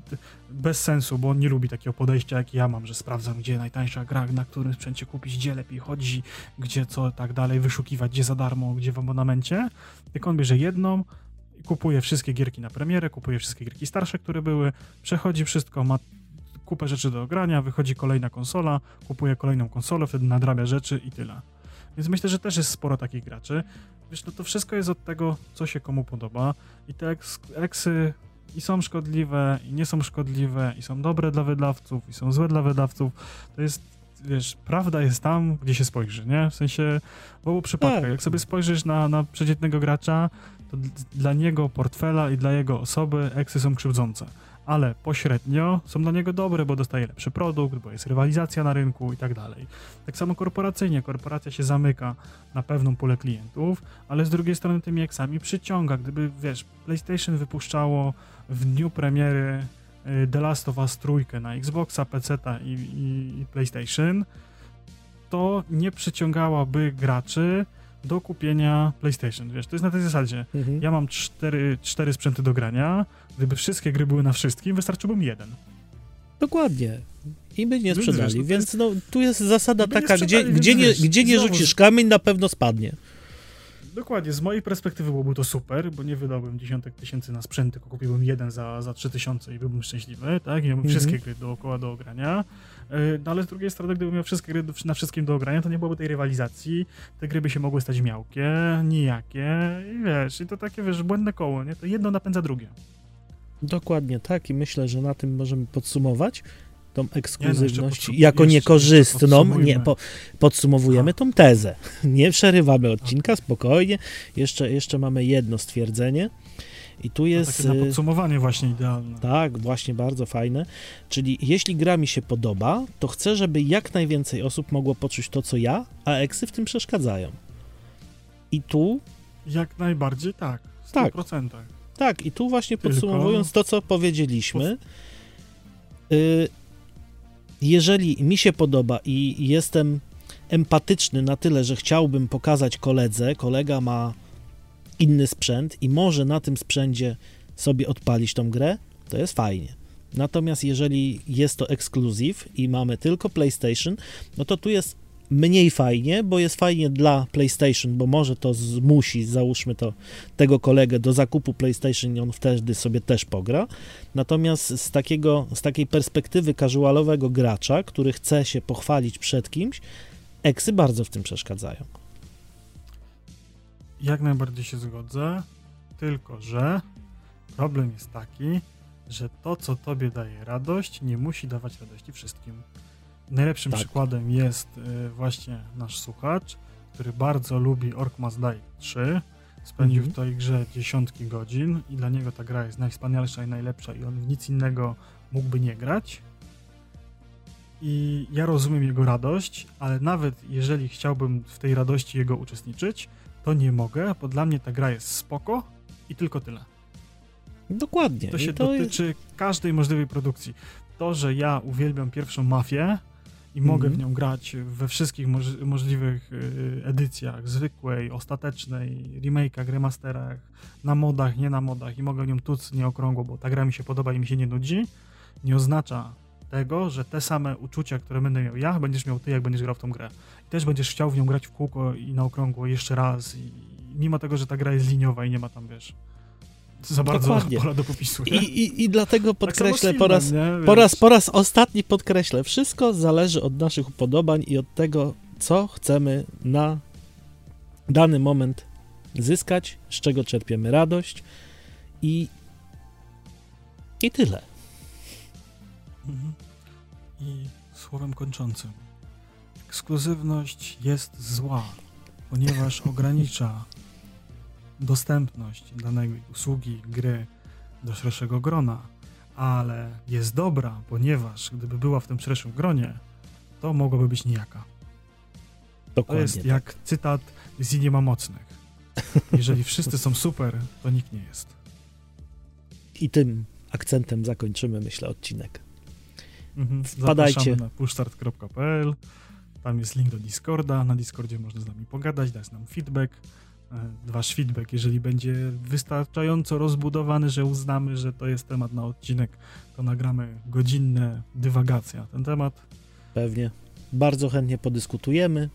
bez sensu, bo on nie lubi takiego podejścia, jak ja mam, że sprawdzam, gdzie najtańsza gra, na którym sprzęcie kupić, gdzie lepiej chodzi, gdzie co tak dalej, wyszukiwać, gdzie za darmo, gdzie w abonamencie. Tylko on bierze jedną, kupuje wszystkie gierki na premierę, kupuje wszystkie gierki starsze, które były, przechodzi wszystko, ma kupę rzeczy do ogrania, wychodzi kolejna konsola, kupuje kolejną konsolę, wtedy nadrabia rzeczy i tyle. Więc myślę, że też jest sporo takich graczy. Wiesz, no to wszystko jest od tego, co się komu podoba i te eksy i są szkodliwe, i nie są szkodliwe, i są dobre dla wydawców, i są złe dla wydawców. To jest, wiesz, prawda jest tam, gdzie się spojrzy, nie? W sensie w obu przypadkach. Tak. Jak sobie spojrzysz na, na przeciętnego gracza, to dla niego portfela i dla jego osoby eksy są krzywdzące ale pośrednio są dla niego dobre, bo dostaje lepszy produkt, bo jest rywalizacja na rynku i tak dalej. Tak samo korporacyjnie, korporacja się zamyka na pewną pulę klientów, ale z drugiej strony tymi eksami przyciąga. Gdyby, wiesz, PlayStation wypuszczało w dniu premiery y, The Last of Us trójkę na Xboxa, PC i, i, i PlayStation, to nie przyciągałaby graczy do kupienia PlayStation. Wiesz, to jest na tej zasadzie. Mhm. Ja mam cztery, cztery sprzęty do grania. Gdyby wszystkie gry były na wszystkim, wystarczyłby mi jeden. Dokładnie. I by nie sprzedali. Wiesz, więc no, tu jest zasada taka, gdzie, gdzie, nie, gdzie nie rzucisz kamień, na pewno spadnie. Dokładnie, z mojej perspektywy byłoby to super, bo nie wydałbym dziesiątek tysięcy na sprzęt, tylko kupiłbym jeden za, za 3000 i byłbym szczęśliwy, tak? I miałbym -hmm. wszystkie gry dookoła do ogrania. E, no ale z drugiej strony, gdybym miał wszystkie gry na wszystkim do ogrania, to nie byłoby tej rywalizacji, te gry by się mogły stać miałkie, nijakie i wiesz, i to takie, wiesz, błędne koło, nie? To jedno napędza drugie. Dokładnie tak i myślę, że na tym możemy podsumować tą ekskluzywność nie, no, jako niekorzystną. Nie, po, podsumowujemy tą tezę. Nie przerywamy odcinka, spokojnie. Jeszcze, jeszcze mamy jedno stwierdzenie. I tu jest. takie na y, podsumowanie właśnie idealne. Tak, właśnie bardzo fajne. Czyli jeśli gra mi się podoba, to chcę, żeby jak najwięcej osób mogło poczuć to, co ja, a eksy w tym przeszkadzają. I tu. Jak najbardziej tak. W 100%. Tak. Tak, i tu właśnie Tylko... podsumowując to, co powiedzieliśmy, y, jeżeli mi się podoba i jestem empatyczny na tyle, że chciałbym pokazać koledze, kolega ma inny sprzęt i może na tym sprzęcie sobie odpalić tą grę, to jest fajnie. Natomiast jeżeli jest to ekskluzyw i mamy tylko PlayStation, no to tu jest mniej fajnie, bo jest fajnie dla PlayStation, bo może to zmusi, załóżmy to, tego kolegę do zakupu PlayStation i on wtedy sobie też pogra. Natomiast z, takiego, z takiej perspektywy casualowego gracza, który chce się pochwalić przed kimś, eksy bardzo w tym przeszkadzają. Jak najbardziej się zgodzę, tylko że problem jest taki, że to, co tobie daje radość, nie musi dawać radości wszystkim. Najlepszym tak. przykładem jest y, właśnie nasz słuchacz, który bardzo lubi Ork Must Die 3. Spędził mhm. w tej grze dziesiątki godzin i dla niego ta gra jest najwspanialsza i najlepsza i on w nic innego mógłby nie grać. I ja rozumiem jego radość, ale nawet jeżeli chciałbym w tej radości jego uczestniczyć, to nie mogę, bo dla mnie ta gra jest spoko i tylko tyle. Dokładnie. To się to dotyczy jest... każdej możliwej produkcji. To, że ja uwielbiam pierwszą mafię, i mogę mm w nią grać we wszystkich moż możliwych y, edycjach, zwykłej, ostatecznej, remake'ach, remasterach, na modach, nie na modach i mogę w nią tuc nieokrągło, bo ta gra mi się podoba i mi się nie nudzi, nie oznacza tego, że te same uczucia, które będę miał ja, będziesz miał ty, jak będziesz grał w tą grę. Też będziesz chciał w nią grać w kółko i na okrągło jeszcze raz i mimo tego, że ta gra jest liniowa i nie ma tam, wiesz, za bardzo Dokładnie. pola do popisu. I, i, I dlatego tak podkreślę tak po, raz, po, raz, po raz ostatni podkreślę, wszystko zależy od naszych upodobań i od tego, co chcemy na dany moment zyskać, z czego czerpiemy radość i i tyle. Mhm. I słowem kończącym. Ekskluzywność jest zła, ponieważ ogranicza dostępność danej usługi, gry do szerszego grona, ale jest dobra, ponieważ gdyby była w tym szerszym gronie, to mogłaby być nijaka. Dokładnie To jest tak. jak cytat z nie ma mocnych. Jeżeli wszyscy są super, to nikt nie jest. I tym akcentem zakończymy, myślę, odcinek. Mhm. Wpadajcie. Na pushstart.pl. Tam jest link do Discorda. Na Discordzie można z nami pogadać, dać nam feedback. E, Wasz feedback, jeżeli będzie wystarczająco rozbudowany, że uznamy, że to jest temat na odcinek, to nagramy godzinne dywagacje na ten temat. Pewnie. Bardzo chętnie podyskutujemy,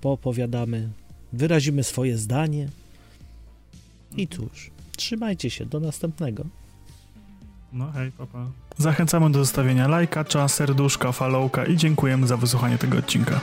poopowiadamy, wyrazimy swoje zdanie. I cóż, trzymajcie się, do następnego. No hej, papa. Zachęcamy do zostawienia lajka, serduszka, followka i dziękujemy za wysłuchanie tego odcinka.